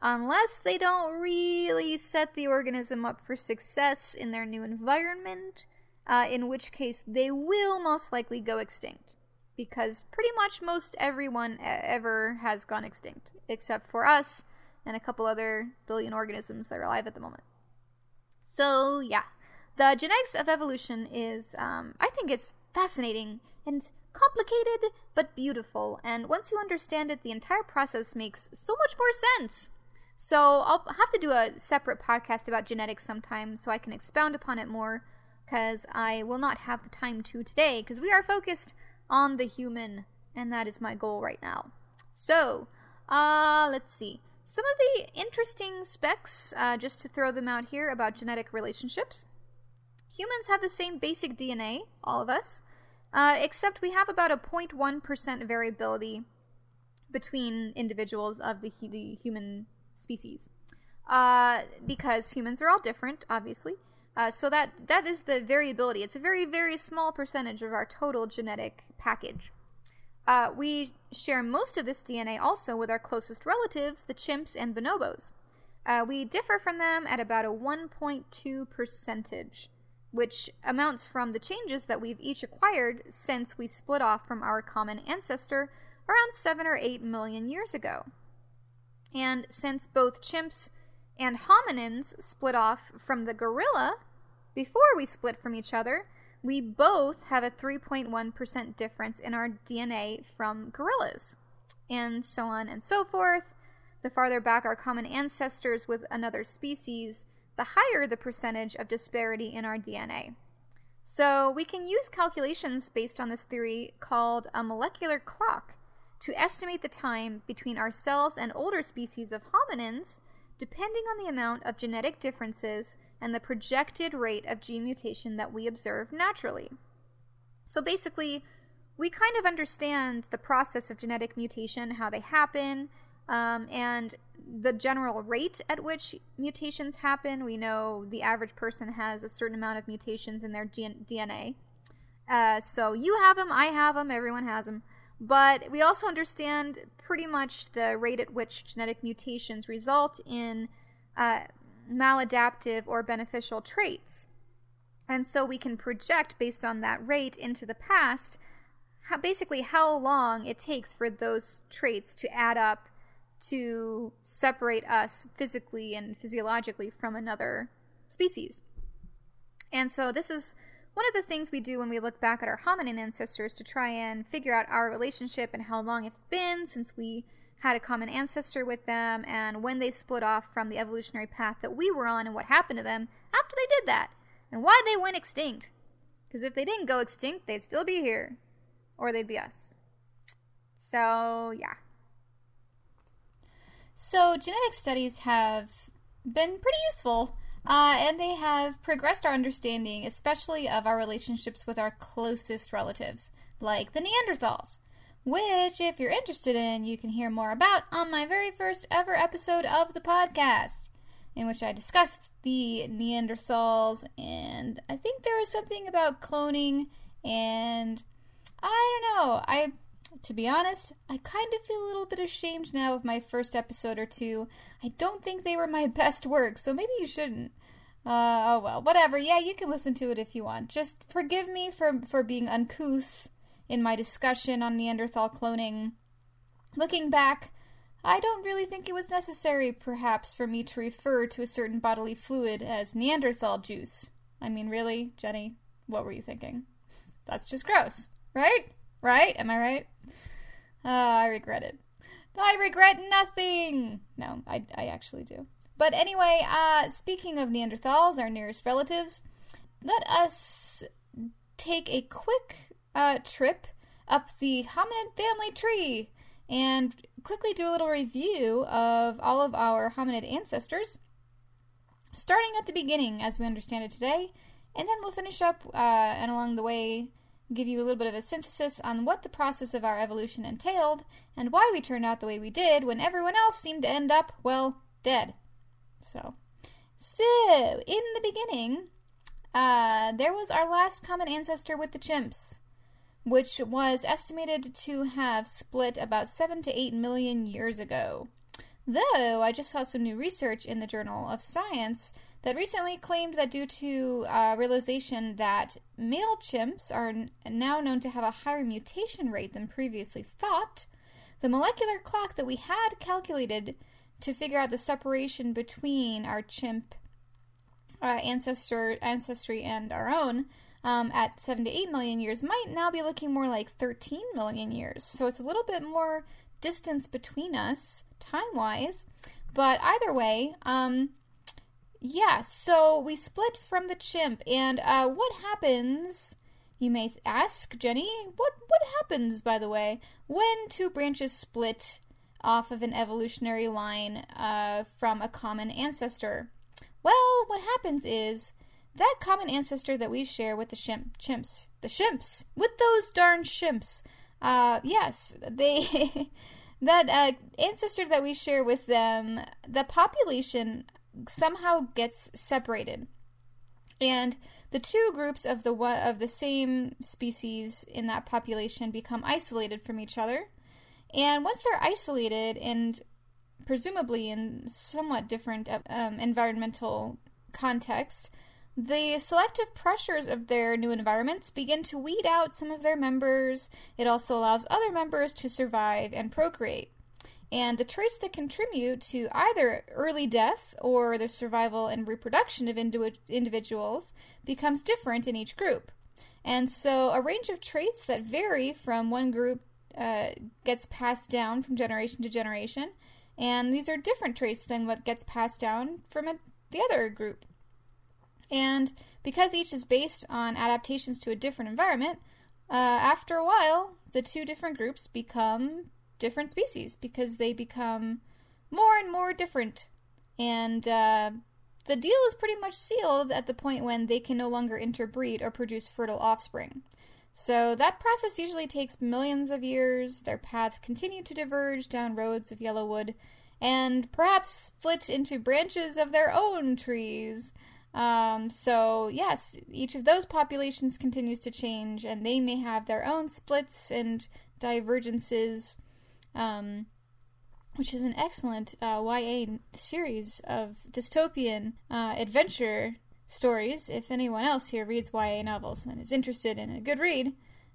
Unless they don't really set the organism up for success in their new environment, uh, in which case they will most likely go extinct. Because pretty much most everyone ever has gone extinct, except for us and a couple other billion organisms that are alive at the moment. So, yeah. The genetics of evolution is, um, I think it's fascinating and complicated but beautiful. And once you understand it, the entire process makes so much more sense. So I'll have to do a separate podcast about genetics sometime so I can expound upon it more because I will not have the time to today because we are focused on the human and that is my goal right now. So, uh, let's see. Some of the interesting specs, uh, just to throw them out here about genetic relationships. Humans have the same basic DNA, all of us, uh, except we have about a 0.1% variability between individuals of the, the human species. Uh, because humans are all different, obviously. Uh, so that that is the variability. It's a very very small percentage of our total genetic package. Uh, we share most of this DNA also with our closest relatives, the chimps and bonobos. Uh, we differ from them at about a 1.2 percentage, which amounts from the changes that we've each acquired since we split off from our common ancestor around 7 or 8 million years ago. And since both chimps and hominins split off from the gorilla before we split from each other, we both have a 3.1% difference in our DNA from gorillas, and so on and so forth. The farther back our common ancestors with another species, the higher the percentage of disparity in our DNA. So, we can use calculations based on this theory called a molecular clock to estimate the time between ourselves and older species of hominins, depending on the amount of genetic differences and the projected rate of gene mutation that we observe naturally. So basically, we kind of understand the process of genetic mutation, how they happen, um, and the general rate at which mutations happen. We know the average person has a certain amount of mutations in their DNA. Uh, so you have them, I have them, everyone has them. But we also understand pretty much the rate at which genetic mutations result in uh, maladaptive or beneficial traits. And so we can project based on that rate into the past how, basically how long it takes for those traits to add up to separate us physically and physiologically from another species. And so this is one of the things we do when we look back at our hominin ancestors to try and figure out our relationship and how long it's been since we had a common ancestor with them and when they split off from the evolutionary path that we were on and what happened to them after they did that and why they went extinct. Because if they didn't go extinct, they'd still be here. Or they'd be us. So, yeah. So, genetic studies have been pretty useful, uh, and they have progressed our understanding, especially of our relationships with our closest relatives, like the Neanderthals which, if you're interested in, you can hear more about on my very first ever episode of the podcast, in which I discussed the Neanderthals, and I think there was something about cloning, and I don't know. I, to be honest, I kind of feel a little bit ashamed now of my first episode or two. I don't think they were my best work, so maybe you shouldn't. Uh, oh well, whatever. Yeah, you can listen to it if you want. Just forgive me for for being uncouth in my discussion on Neanderthal cloning. Looking back, I don't really think it was necessary, perhaps, for me to refer to a certain bodily fluid as Neanderthal juice. I mean, really, Jenny, what were you thinking? That's just gross, right? Right? Am I right? Uh, I regret it. I regret nothing! No, I, I actually do. But anyway, uh, speaking of Neanderthals, our nearest relatives, let us take a quick uh, trip up the hominid family tree and quickly do a little review of all of our hominid ancestors, starting at the beginning as we understand it today, and then we'll finish up uh, and along the way give you a little bit of a synthesis on what the process of our evolution entailed and why we turned out the way we did when everyone else seemed to end up, well, dead. So, so in the beginning, uh, there was our last common ancestor with the chimps which was estimated to have split about 7 to 8 million years ago. Though I just saw some new research in the Journal of Science that recently claimed that due to uh, realization that male chimps are n- now known to have a higher mutation rate than previously thought, the molecular clock that we had calculated to figure out the separation between our chimp uh, ancestor ancestry and our own um, at 7 to 8 million years might now be looking more like 13 million years. So it's a little bit more distance between us time wise. But either way, um, yeah, so we split from the chimp. And uh, what happens, you may ask, Jenny, what, what happens, by the way, when two branches split off of an evolutionary line uh, from a common ancestor? Well, what happens is that common ancestor that we share with the shimp, chimps, the shimps, with those darn shimps, uh, yes, they, that uh, ancestor that we share with them, the population somehow gets separated, and the two groups of the of the same species in that population become isolated from each other, and once they're isolated and presumably in somewhat different um, environmental context, the selective pressures of their new environments begin to weed out some of their members. It also allows other members to survive and procreate. And the traits that contribute to either early death or the survival and reproduction of individuals becomes different in each group. And so a range of traits that vary from one group uh, gets passed down from generation to generation, and these are different traits than what gets passed down from a, the other group. And because each is based on adaptations to a different environment, uh, after a while, the two different groups become different species because they become more and more different. And uh, the deal is pretty much sealed at the point when they can no longer interbreed or produce fertile offspring. So that process usually takes millions of years. Their paths continue to diverge down roads of yellow wood and perhaps split into branches of their own trees. Um, so, yes, each of those populations continues to change, and they may have their own splits and divergences, um, which is an excellent uh, YA series of dystopian uh, adventure stories. If anyone else here reads YA novels and is interested in a good read,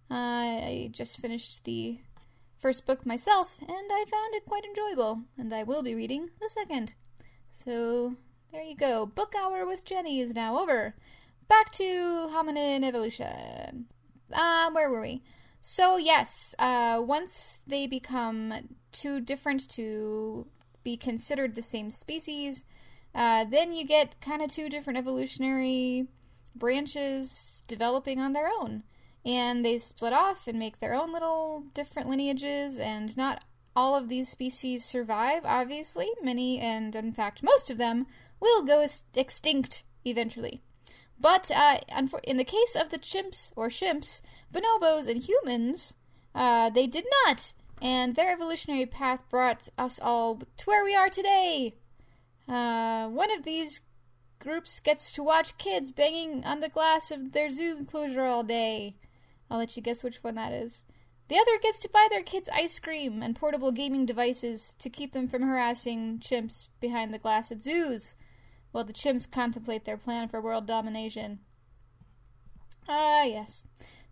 uh, I just finished the first book myself and I found it quite enjoyable, and I will be reading the second. So there you go. Book hour with Jenny is now over. Back to hominin evolution. Uh, where were we? So yes, uh, once they become too different to be considered the same species, uh, then you get kind of two different evolutionary branches developing on their own. And they split off and make their own little different lineages, and not all of these species survive, obviously. Many, and in fact, most of them, will go extinct eventually. But uh, in the case of the chimps or shimps, bonobos, and humans, uh, they did not. And their evolutionary path brought us all to where we are today. Uh, one of these groups gets to watch kids banging on the glass of their zoo enclosure all day. I'll let you guess which one that is. The other gets to buy their kids ice cream and portable gaming devices to keep them from harassing chimps behind the glass at zoos, while the chimps contemplate their plan for world domination. Ah, yes.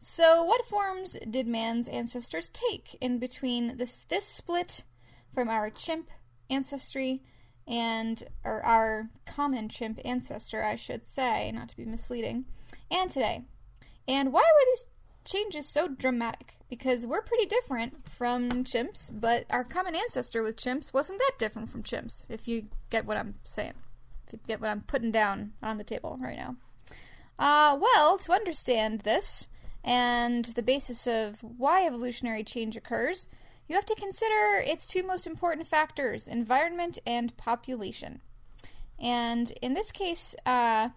So, what forms did man's ancestors take in between this this split from our chimp ancestry and or our common chimp ancestor, I should say, not to be misleading, and today. And why were these changes so dramatic? Because we're pretty different from chimps, but our common ancestor with chimps wasn't that different from chimps, if you get what I'm saying. If you get what I'm putting down on the table right now. Uh, well, to understand this and the basis of why evolutionary change occurs, you have to consider its two most important factors environment and population. And in this case, uh,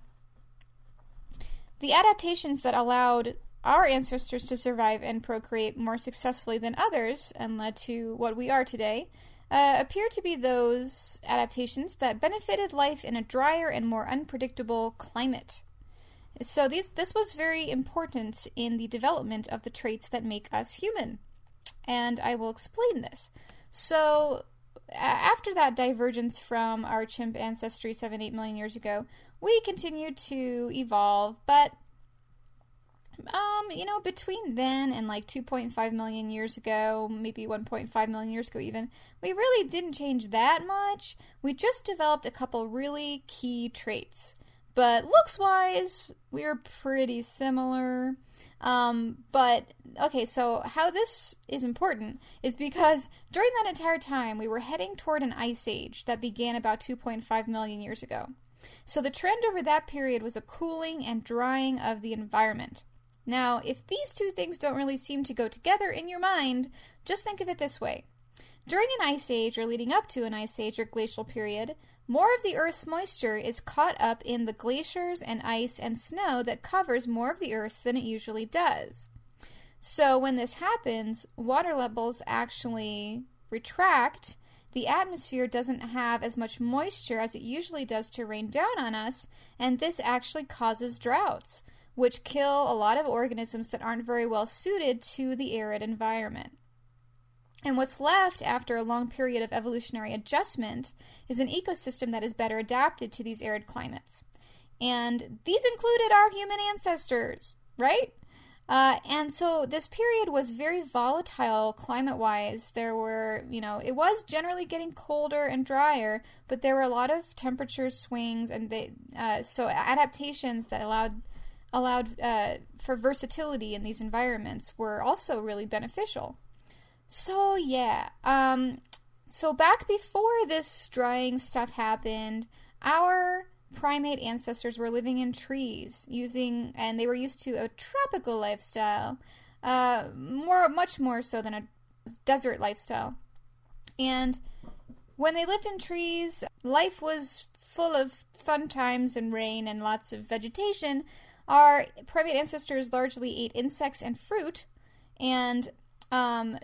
the adaptations that allowed our ancestors to survive and procreate more successfully than others and led to what we are today uh, appear to be those adaptations that benefited life in a drier and more unpredictable climate. So these this was very important in the development of the traits that make us human and I will explain this. So, after that divergence from our chimp ancestry 7 8 million years ago, we continued to evolve, but Um, you know, between then and like 2.5 million years ago, maybe 1.5 million years ago, even, we really didn't change that much. We just developed a couple really key traits. But looks wise, we are pretty similar. Um, but okay, so how this is important is because during that entire time, we were heading toward an ice age that began about 2.5 million years ago. So the trend over that period was a cooling and drying of the environment. Now, if these two things don't really seem to go together in your mind, just think of it this way. During an ice age or leading up to an ice age or glacial period, more of the Earth's moisture is caught up in the glaciers and ice and snow that covers more of the Earth than it usually does. So, when this happens, water levels actually retract. The atmosphere doesn't have as much moisture as it usually does to rain down on us, and this actually causes droughts, which kill a lot of organisms that aren't very well suited to the arid environment. And what's left after a long period of evolutionary adjustment is an ecosystem that is better adapted to these arid climates. And these included our human ancestors, right? Uh, and so this period was very volatile climate wise. There were, you know, it was generally getting colder and drier, but there were a lot of temperature swings, and they, uh, so adaptations that allowed allowed uh, for versatility in these environments were also really beneficial. So yeah, um, so back before this drying stuff happened, our primate ancestors were living in trees, using, and they were used to a tropical lifestyle, uh, more, much more so than a desert lifestyle. And when they lived in trees, life was full of fun times and rain and lots of vegetation. Our primate ancestors largely ate insects and fruit, and um,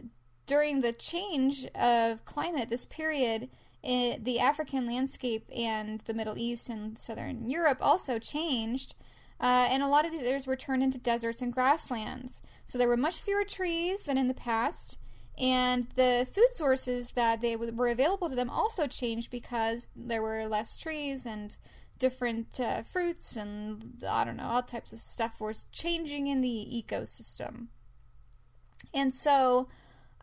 during the change of climate, this period, it, the African landscape and the Middle East and Southern Europe also changed. Uh, and a lot of these areas were turned into deserts and grasslands. So there were much fewer trees than in the past, and the food sources that they w- were available to them also changed because there were less trees and different uh, fruits and I don't know all types of stuff was changing in the ecosystem. And so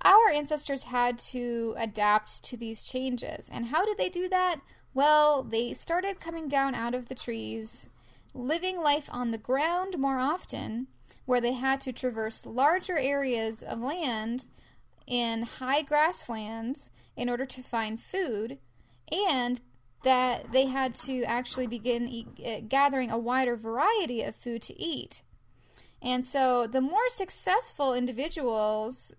our ancestors had to adapt to these changes. And how did they do that? Well, they started coming down out of the trees, living life on the ground more often, where they had to traverse larger areas of land in high grasslands in order to find food, and that they had to actually begin e- eh, gathering a wider variety of food to eat. And so the more successful individuals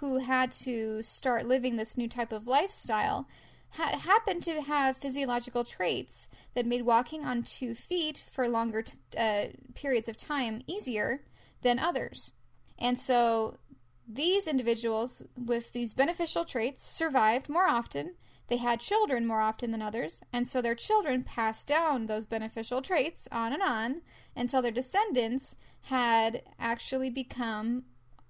who had to start living this new type of lifestyle ha- happened to have physiological traits that made walking on two feet for longer t- uh, periods of time easier than others. And so these individuals with these beneficial traits survived more often. They had children more often than others, and so their children passed down those beneficial traits on and on until their descendants had actually become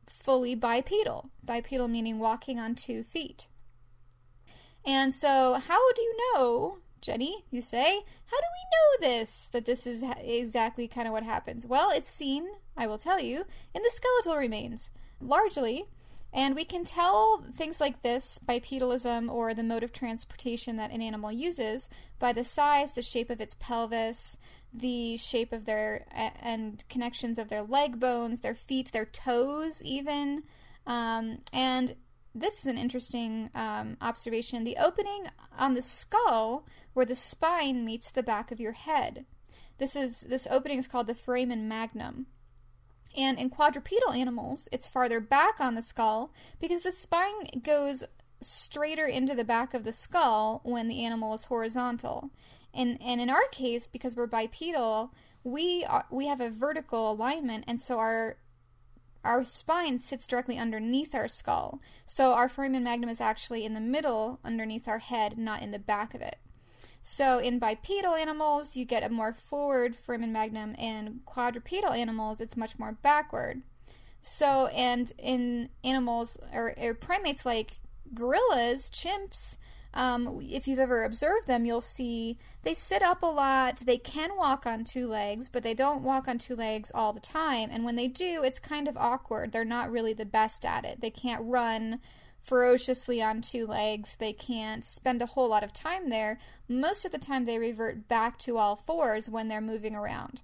fully bipedal. Bipedal meaning walking on two feet. And so, how do you know, Jenny, you say, how do we know this, that this is exactly kind of what happens? Well, it's seen, I will tell you, in the skeletal remains, largely. And we can tell things like this, bipedalism, or the mode of transportation that an animal uses, by the size, the shape of its pelvis, the shape of their and connections of their leg bones, their feet, their toes, even. Um, and this is an interesting um, observation. The opening on the skull, where the spine meets the back of your head. This is this opening is called the foramen magnum. And in quadrupedal animals, it's farther back on the skull because the spine goes straighter into the back of the skull when the animal is horizontal. And and in our case, because we're bipedal, we are, we have a vertical alignment, and so our our spine sits directly underneath our skull. So our foramen magnum is actually in the middle underneath our head, not in the back of it. So in bipedal animals, you get a more forward foramen magnum, and quadrupedal animals, it's much more backward. So, and in animals or, or primates like gorillas, chimps, um, if you've ever observed them, you'll see they sit up a lot. They can walk on two legs, but they don't walk on two legs all the time. And when they do, it's kind of awkward. They're not really the best at it. They can't run ferociously on two legs. They can't spend a whole lot of time there. Most of the time, they revert back to all fours when they're moving around.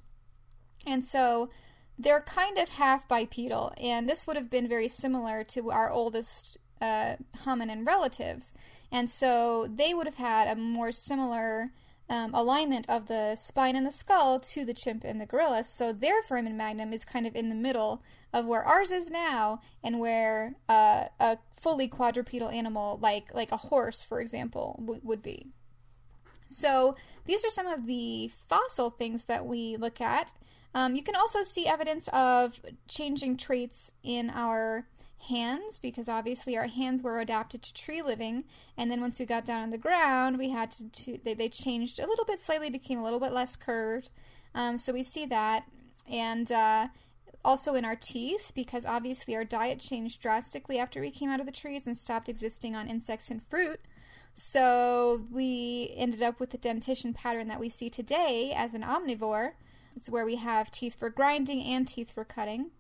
And so they're kind of half bipedal, and this would have been very similar to our oldest uh, hominin relatives. And so they would have had a more similar um, alignment of the spine and the skull to the chimp and the gorilla. So their foramen magnum is kind of in the middle of where ours is now and where uh, a fully quadrupedal animal, like like a horse, for example, w- would be. So these are some of the fossil things that we look at. Um, you can also see evidence of changing traits in our hands because obviously our hands were adapted to tree living and then once we got down on the ground we had to, to they, they changed a little bit slightly became a little bit less curved um, so we see that and uh, also in our teeth because obviously our diet changed drastically after we came out of the trees and stopped existing on insects and fruit. So we ended up with the dentition pattern that we see today as an omnivore. It's where we have teeth for grinding and teeth for cutting.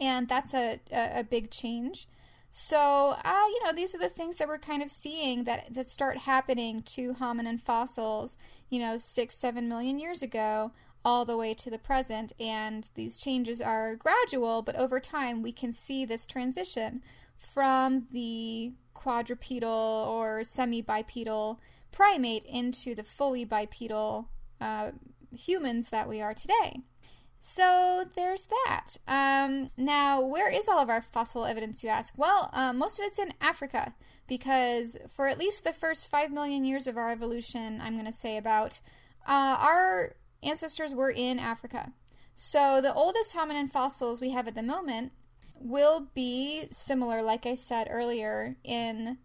And that's a, a, a big change. So, uh, you know, these are the things that we're kind of seeing that, that start happening to hominin fossils, you know, six, seven million years ago, all the way to the present. And these changes are gradual, but over time we can see this transition from the quadrupedal or semi bipedal primate into the fully bipedal uh, humans that we are today. So there's that. Um, now, where is all of our fossil evidence, you ask? Well, uh, most of it's in Africa, because for at least the first five million years of our evolution, I'm going to say about, uh, our ancestors were in Africa. So the oldest hominin fossils we have at the moment will be similar, like I said earlier, in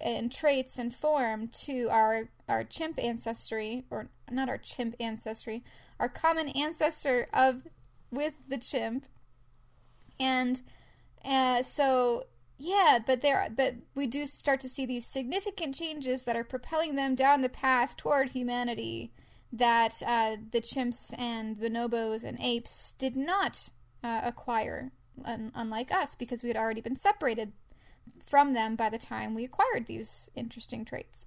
in traits and form to our our chimp ancestry, or not our chimp ancestry, our common ancestor of with the chimp. And uh, so yeah, but there but we do start to see these significant changes that are propelling them down the path toward humanity that uh, the chimps and bonobos and apes did not uh, acquire, un- unlike us, because we had already been separated from them by the time we acquired these interesting traits.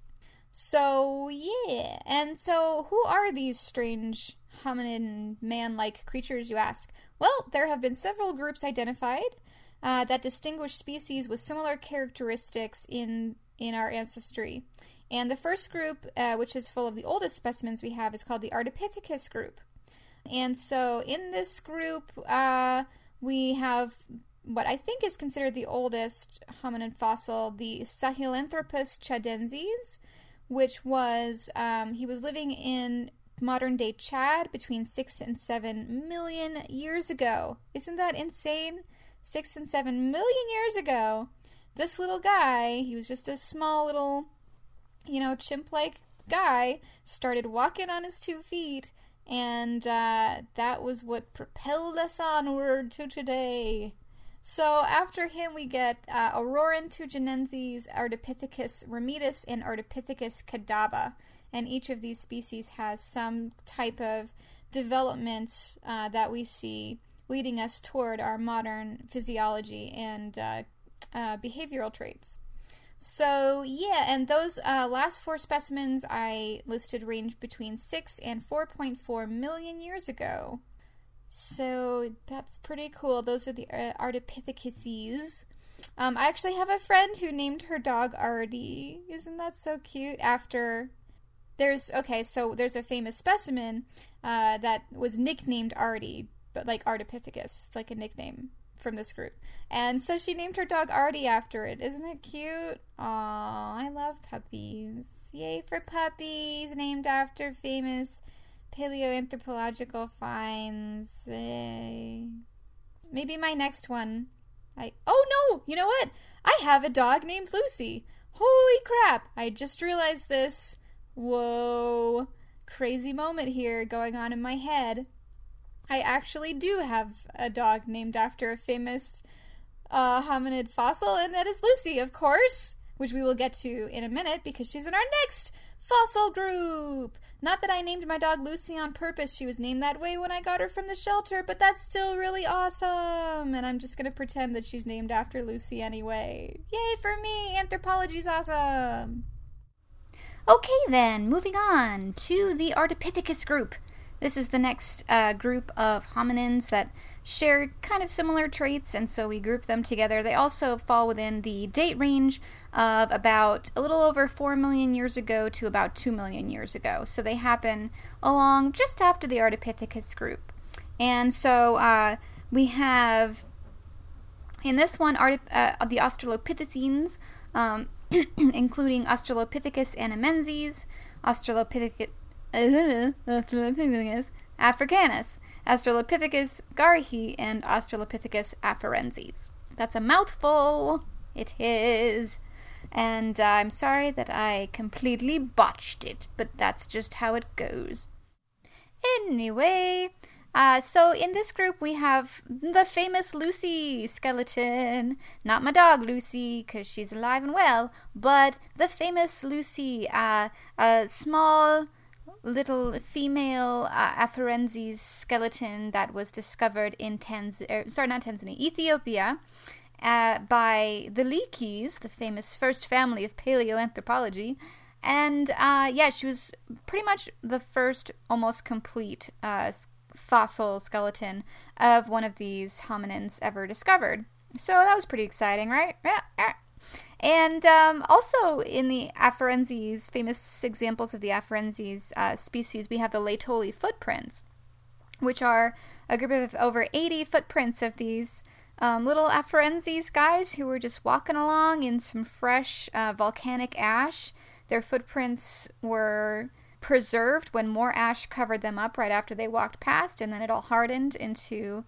So, yeah. And so, who are these strange hominin man like creatures, you ask? Well, there have been several groups identified uh, that distinguish species with similar characteristics in, in our ancestry. And the first group, uh, which is full of the oldest specimens we have, is called the Ardipithecus group. And so, in this group, uh, we have what I think is considered the oldest hominin fossil, the Sahelanthropus tchadensis, which was um, he was living in modern day Chad between six and seven million years ago. Isn't that insane? Six and seven million years ago, this little guy, he was just a small little, you know, chimp like guy, started walking on his two feet, and uh, that was what propelled us onward to today. So after him, we get uh, Orrorin tugenensis, Ardipithecus ramidus, and Ardipithecus kadabba. And each of these species has some type of development uh, that we see leading us toward our modern physiology and uh, uh behavioral traits. So, yeah, and those uh, last four specimens I listed range between 6 and 4.4 million years ago. So that's pretty cool. Those are the uh. Um, I actually have a friend who named her dog Artie. Isn't that so cute? After there's okay, so there's a famous specimen uh, that was nicknamed Artie, but like Ardipithecus, like a nickname from this group. And so she named her dog Artie after it. Isn't it cute? Aw, I love puppies. Yay for puppies named after famous paleoanthropological finds. Yay. maybe my next one. I oh no! You know what? I have a dog named Lucy. Holy crap! I just realized this. Whoa! Crazy moment here going on in my head. I actually do have a dog named after a famous uh, hominid fossil, and that is Lucy, of course. which we will get to in a minute because she's in our next fossil group. Not that I named my dog Lucy on purpose. She was named that way when I got her from the shelter, but that's still really awesome. And I'm just going to pretend that she's named after Lucy anyway. Yay for me! Anthropology's awesome. Okay, then, moving on to the Ardipithecus group. This is the next uh, group of hominins that share kind of similar traits, and so we group them together. They also fall within the date range of about a little over 4 million years ago to about 2 million years ago. So they happen along just after the Ardipithecus group. And so uh, we have in this one Ardip- uh, the Australopithecines, um, including Australopithecus anamensis, Australopithecus, africanus, Australopithecus garhi, and Australopithecus afarensis. That's a mouthful. It is. And uh, I'm sorry that I completely botched it, but that's just how it goes. Anyway, uh, so in this group we have the famous Lucy skeleton. Not my dog Lucy, because she's alive and well, but the famous Lucy, uh, a small little female uh, Afarensis skeleton that was discovered in Tanz- er, sorry, not Tanzania, Ethiopia. Uh, by the Leakeys, the famous first family of paleoanthropology. And uh, yeah, she was pretty much the first almost complete uh, fossil skeleton of one of these hominins ever discovered. So that was pretty exciting, right? Yeah. And um, also in the Afarenses, famous examples of the Afarenses uh, species, we have the Laetoli footprints, which are a group of over 80 footprints of these um, little Afarenses guys who were just walking along in some fresh uh, volcanic ash. Their footprints were preserved when more ash covered them up right after they walked past, and then it all hardened into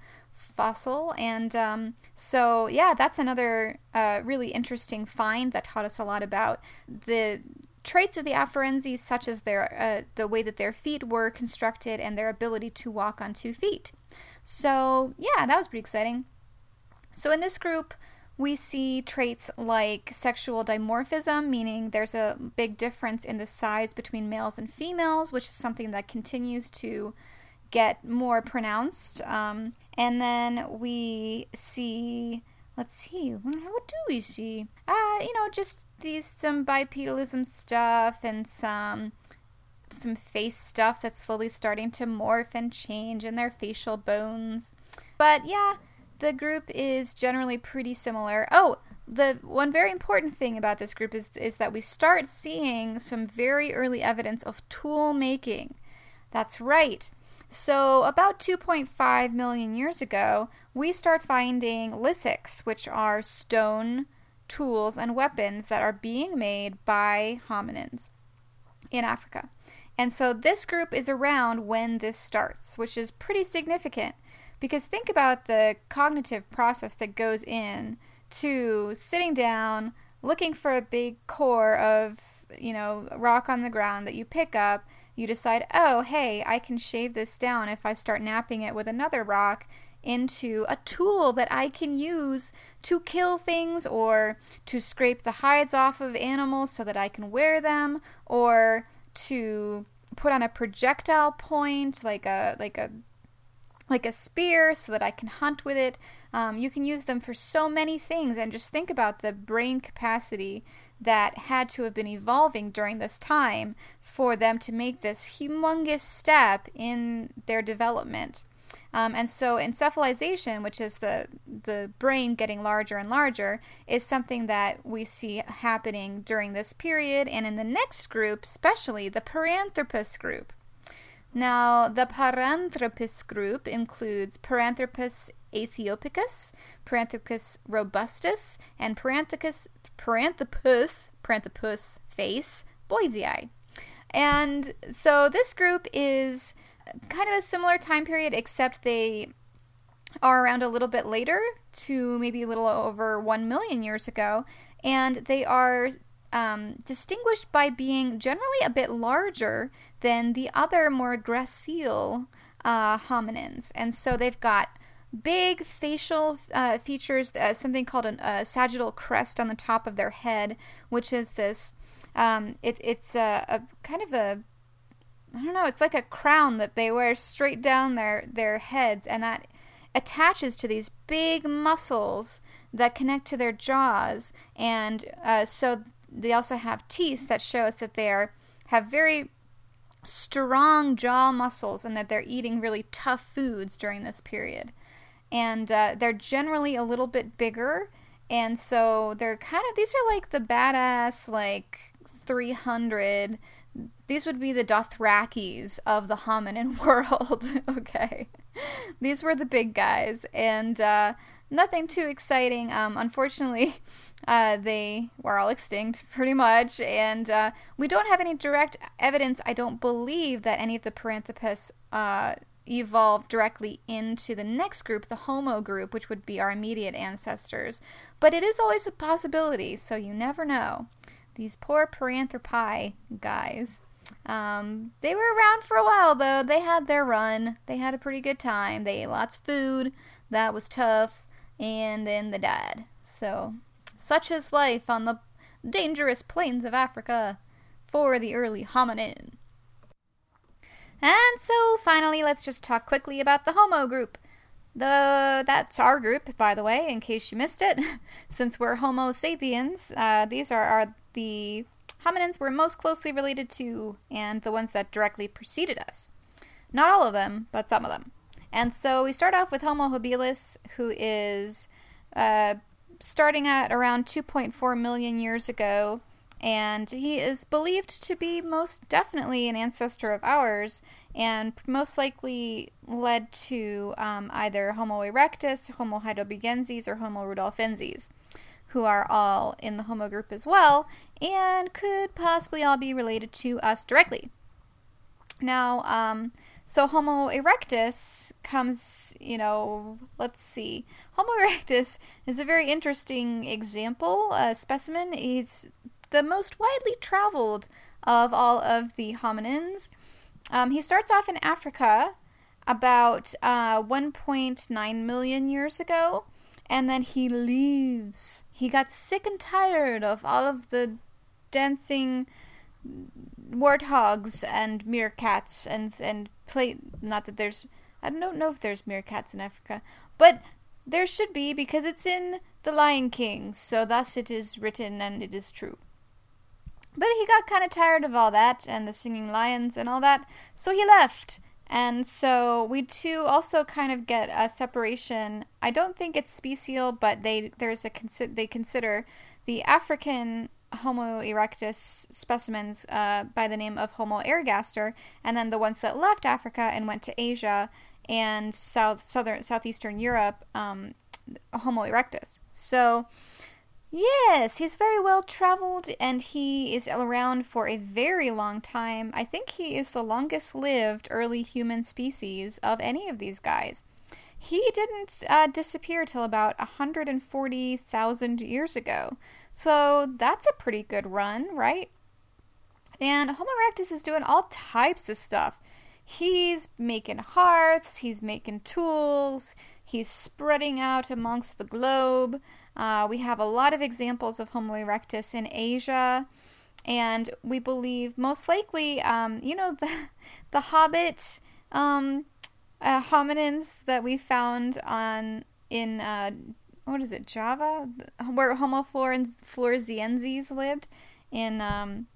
fossil. And um, so, yeah, that's another uh, really interesting find that taught us a lot about the traits of the Afarenses, such as their uh, the way that their feet were constructed and their ability to walk on two feet. So, yeah, that was pretty exciting. So, in this group, we see traits like sexual dimorphism, meaning there's a big difference in the size between males and females, which is something that continues to get more pronounced. Um, and then we see, let's see, what do we see? Uh, you know, just these some bipedalism stuff and some some face stuff that's slowly starting to morph and change in their facial bones. But yeah, the group is generally pretty similar. Oh, the one very important thing about this group is is that we start seeing some very early evidence of tool making. That's right. So, about 2.5 million years ago, we start finding lithics, which are stone tools and weapons that are being made by hominins in Africa. And so, this group is around when this starts, which is pretty significant because think about the cognitive process that goes in to sitting down, looking for a big core of, you know, rock on the ground that you pick up. You decide, oh, hey, I can shave this down if I start knapping it with another rock into a tool that I can use to kill things or to scrape the hides off of animals so that I can wear them or to put on a projectile point like a like a like a spear so that I can hunt with it. Um, you can use them for so many things, and just think about the brain capacity that had to have been evolving during this time for them to make this humongous step in their development. Um, and so encephalization, which is the the brain getting larger and larger, is something that we see happening during this period, and in the next group, especially the Paranthropus group. Now, the Paranthropus group includes Paranthropus aethiopicus, Paranthropus robustus, and Paranthropus, Paranthropus, Paranthropus face, boisei. And so this group is kind of a similar time period, except they are around a little bit later to maybe a little over 1 million years ago. And they are um, distinguished by being generally a bit larger than the other more gracile uh, hominins. And so they've got big facial uh, features, uh, something called a sagittal crest on the top of their head, which is this. Um, it, it's a, a kind of a I don't know, it's like a crown that they wear straight down their, their heads, and that attaches to these big muscles that connect to their jaws. And uh, so they also have teeth that show us that they are, have very strong jaw muscles and that they're eating really tough foods during this period. And uh, they're generally a little bit bigger. And so they're kind of, these are like the badass, like 300 these would be the Dothrakis of the hominin world. okay. These were the big guys, and uh, nothing too exciting. Um, unfortunately, uh, they were all extinct, pretty much, and uh, we don't have any direct evidence, I don't believe, that any of the Paranthropus uh, evolved directly into the next group, the Homo group, which would be our immediate ancestors. But it is always a possibility, so you never know. These poor Paranthropi guys. Um, they were around for a while though. They had their run. They had a pretty good time. They ate lots of food. That was tough. And then they died. So, such is life on the dangerous plains of Africa for the early hominin. And so, finally, let's just talk quickly about the Homo group. The that's our group, by the way, in case you missed it. Since we're Homo sapiens, uh, these are our the hominins we're most closely related to and the ones that directly preceded us. Not all of them, but some of them. And so we start off with Homo habilis, who is uh, starting at around 2.4 million years ago, and he is believed to be most definitely an ancestor of ours, and most likely led to um, either Homo erectus, Homo heidelbergensis, or Homo rudolfensis who are all in the Homo group as well, and could possibly all be related to us directly. Now, um, so Homo erectus comes, you know, let's see. Homo erectus is a very interesting example, a specimen. He's the most widely traveled of all of the hominins. Um, he starts off in Africa about uh, 1.9 million years ago and then he leaves. He got sick and tired of all of the dancing warthogs and meerkats and and play not that there's I don't know if there's meerkats in Africa, but there should be because it's in The Lion King, so thus it is written and it is true. But he got kind of tired of all that and the singing lions and all that, so he left and so we too also kind of get a separation. I don't think it's special, but they there's a consi- they consider the African Homo erectus specimens uh, by the name of Homo ergaster, and then the ones that left Africa and went to Asia and South southern southeastern Europe, um, Homo erectus. So Yes, he's very well traveled and he is around for a very long time. I think he is the longest lived early human species of any of these guys. He didn't uh, disappear till about 140,000 years ago. So that's a pretty good run, right? And Homo erectus is doing all types of stuff. He's making hearths, he's making tools, he's spreading out amongst the globe. Uh, we have a lot of examples of Homo erectus in Asia, and we believe most likely, um, you know, the the Hobbit um, uh, hominins that we found on in uh, what is it, Java, where Homo floresiensis lived. In um,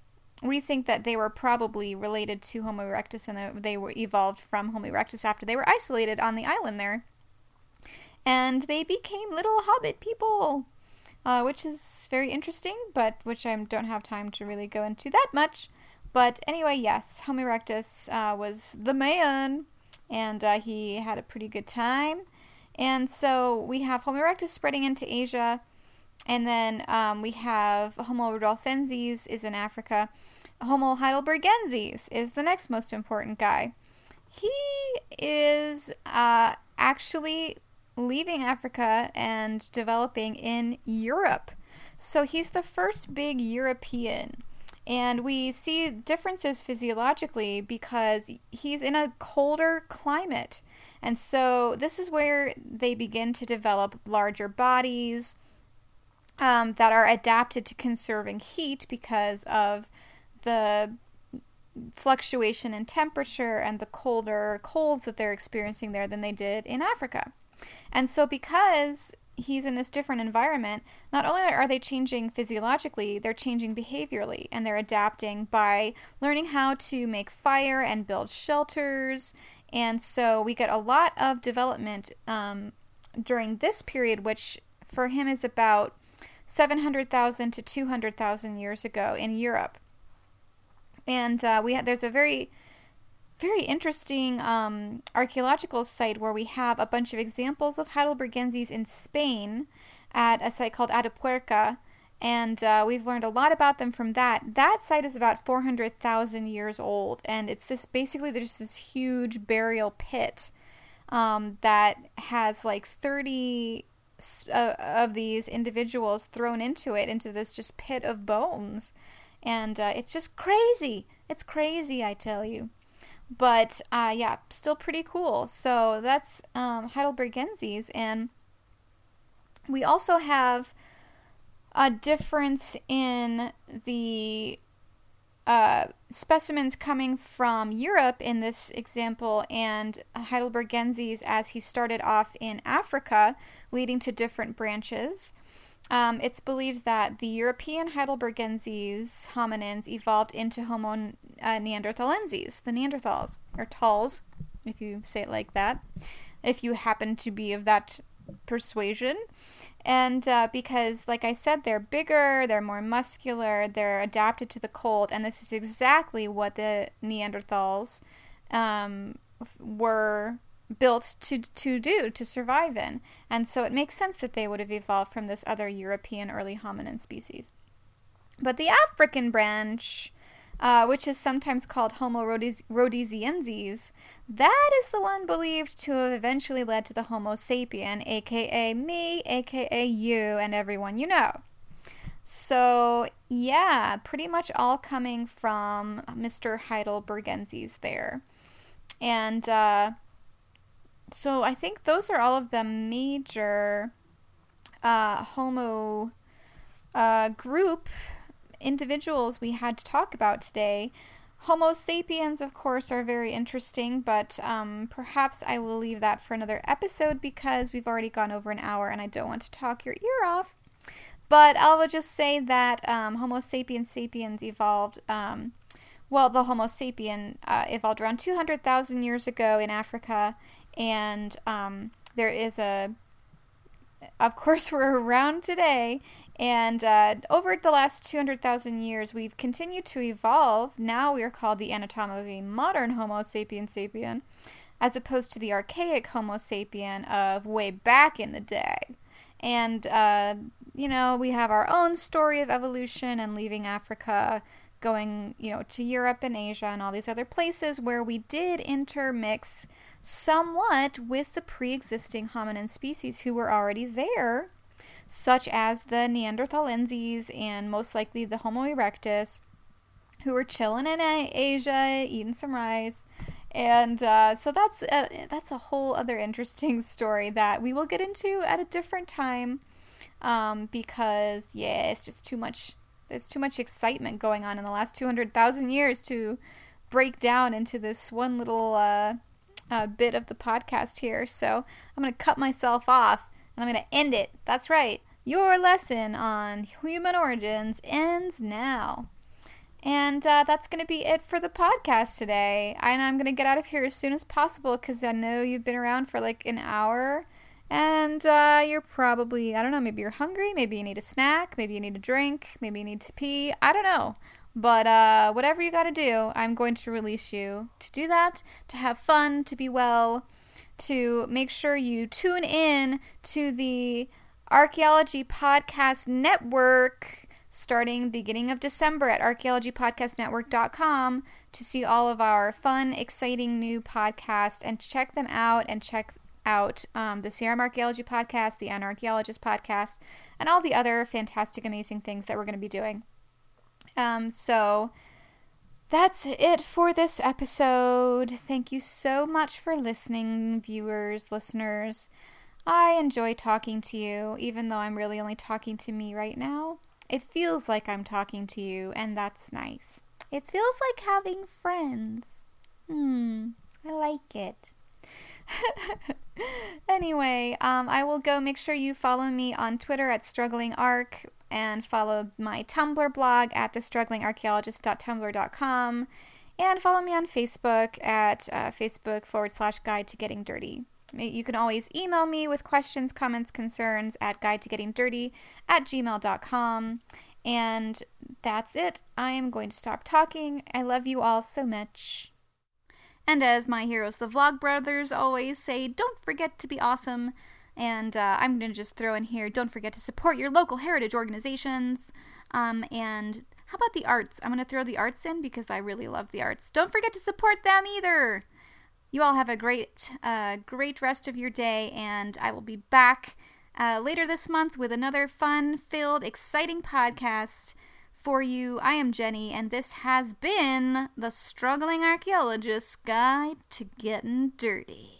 we think that they were probably related to Homo erectus, and they were evolved from Homo erectus after they were isolated on the island there and they became little hobbit people, uh, which is very interesting, but which I don't have time to really go into that much. But anyway, yes, Homo erectus uh, was the man, and uh, he had a pretty good time. And so we have Homo erectus spreading into Asia, and then um, we have Homo rudolfensis is in Africa. Homo heidelbergensis is the next most important guy. He is uh, actually leaving Africa and developing in Europe. So he's the first big European. And we see differences physiologically because he's in a colder climate. And so this is where they begin to develop larger bodies um, that are adapted to conserving heat because of the fluctuation in temperature and the colder colds that they're experiencing there than they did in Africa. And so, because he's in this different environment, not only are they changing physiologically, they're changing behaviorally and they're adapting by learning how to make fire and build shelters. And so we get a lot of development um, during this period, which for him is about 700,000 to 200,000 years ago in Europe. And uh, we ha- there's a very very interesting um, archaeological site where we have a bunch of examples of Heidelbergenses in Spain at a site called Atapuerca. And uh, we've learned a lot about them from that. That site is about 400,000 years old. And it's this basically, there's this huge burial pit um, that has like 30 uh, of these individuals thrown into it, into this just pit of bones. And uh, it's just crazy. It's crazy, I tell you. But uh, yeah, still pretty cool. So that's um. And we also have a difference in the uh, specimens coming from Europe in this example and Heidelbergenses as he started off in Africa, leading to different branches. Um, it's believed that the European Heidelbergenses hominins evolved into Homo uh, neanderthalenses, the Neanderthals, or Tals, if you say it like that, if you happen to be of that persuasion. And uh, because, like I said, they're bigger, they're more muscular, they're adapted to the cold, and this is exactly what the Neanderthals um, were built to to do to survive in. And so it makes sense that they would have evolved from this other European early hominin species. But the African branch, uh, which is sometimes called Homo rhodesiensis, that is the one believed to have eventually led to the Homo sapien, aka me, aka you, and everyone you know. So, yeah, pretty much all coming from Mr. Heidelbergenses there. And uh, so I think those are all of the major uh, Homo uh, group individuals we had to talk about today. Homo sapiens, of course, are very interesting, but um, perhaps I will leave that for another episode because we've already gone over an hour and I don't want to talk your ear off. But I will just say that um, Homo sapiens sapiens evolved. Um, well, the Homo sapien uh, evolved around 200,000 years ago in Africa, and um, there is a of course we're around today. And uh, over the last 200,000 years we've continued to evolve. Now we are called the anatomically modern homo sapien sapien as opposed to the archaic homo sapien of way back in the day. And uh, you know we have our own story of evolution and leaving africa going you know to europe and asia and all these other places where we did intermix somewhat with the pre existing hominin species who were already there, such as the Neanderthalenses and most likely the Homo erectus, who were chilling in Asia, eating some rice. And uh, so that's a, that's a whole other interesting story that we will get into at a different time um, because, yeah, it's just too much. There's too much excitement going on in the last 200,000 years to break down into this one little uh, uh, bit of the podcast here. So I'm going to cut myself off and I'm going to end it. That's right. Your lesson on human origins ends now. And uh, that's going to be it for the podcast today. And I'm going to get out of here as soon as possible because I know you've been around for like an hour. And uh, you're probably, I don't know, maybe you're hungry. Maybe you need a snack. Maybe you need a drink. Maybe you need to pee. I don't know. But uh, whatever you got to do, I'm going to release you to do that, to have fun, to be well, to make sure you tune in to the Archaeology Podcast Network starting beginning of December at archaeologypodcastnetwork.com to see all of our fun, exciting new podcasts and check them out and check out um, the CRM Archaeology Podcast, the Anarchaeologist Podcast, and all the other fantastic, amazing things that we're going to be doing. Um, so that's it for this episode. Thank you so much for listening, viewers, listeners. I enjoy talking to you, even though I'm really only talking to me right now. It feels like I'm talking to you, and that's nice. It feels like having friends. Hmm, I like it. anyway, um, I will go make sure you follow me on Twitter at strugglingarc and follow my Tumblr blog at thestrugglingarchaeologist.tumblr.com and follow me on Facebook at uh, Facebook forward slash guide to getting dirty. You can always email me with questions, comments, concerns at guide to getting dirty at gmail.com. And that's it. I am going to stop talking. I love you all so much. And as my heroes, the Vlog Brothers, always say, don't forget to be awesome. And uh, I'm going to just throw in here don't forget to support your local heritage organizations. Um, and how about the arts? I'm going to throw the arts in because I really love the arts. Don't forget to support them either. You all have a great, uh, great rest of your day, and I will be back uh, later this month with another fun filled, exciting podcast for you. I am Jenny, and this has been the Struggling Archaeologist's Guide to Getting Dirty.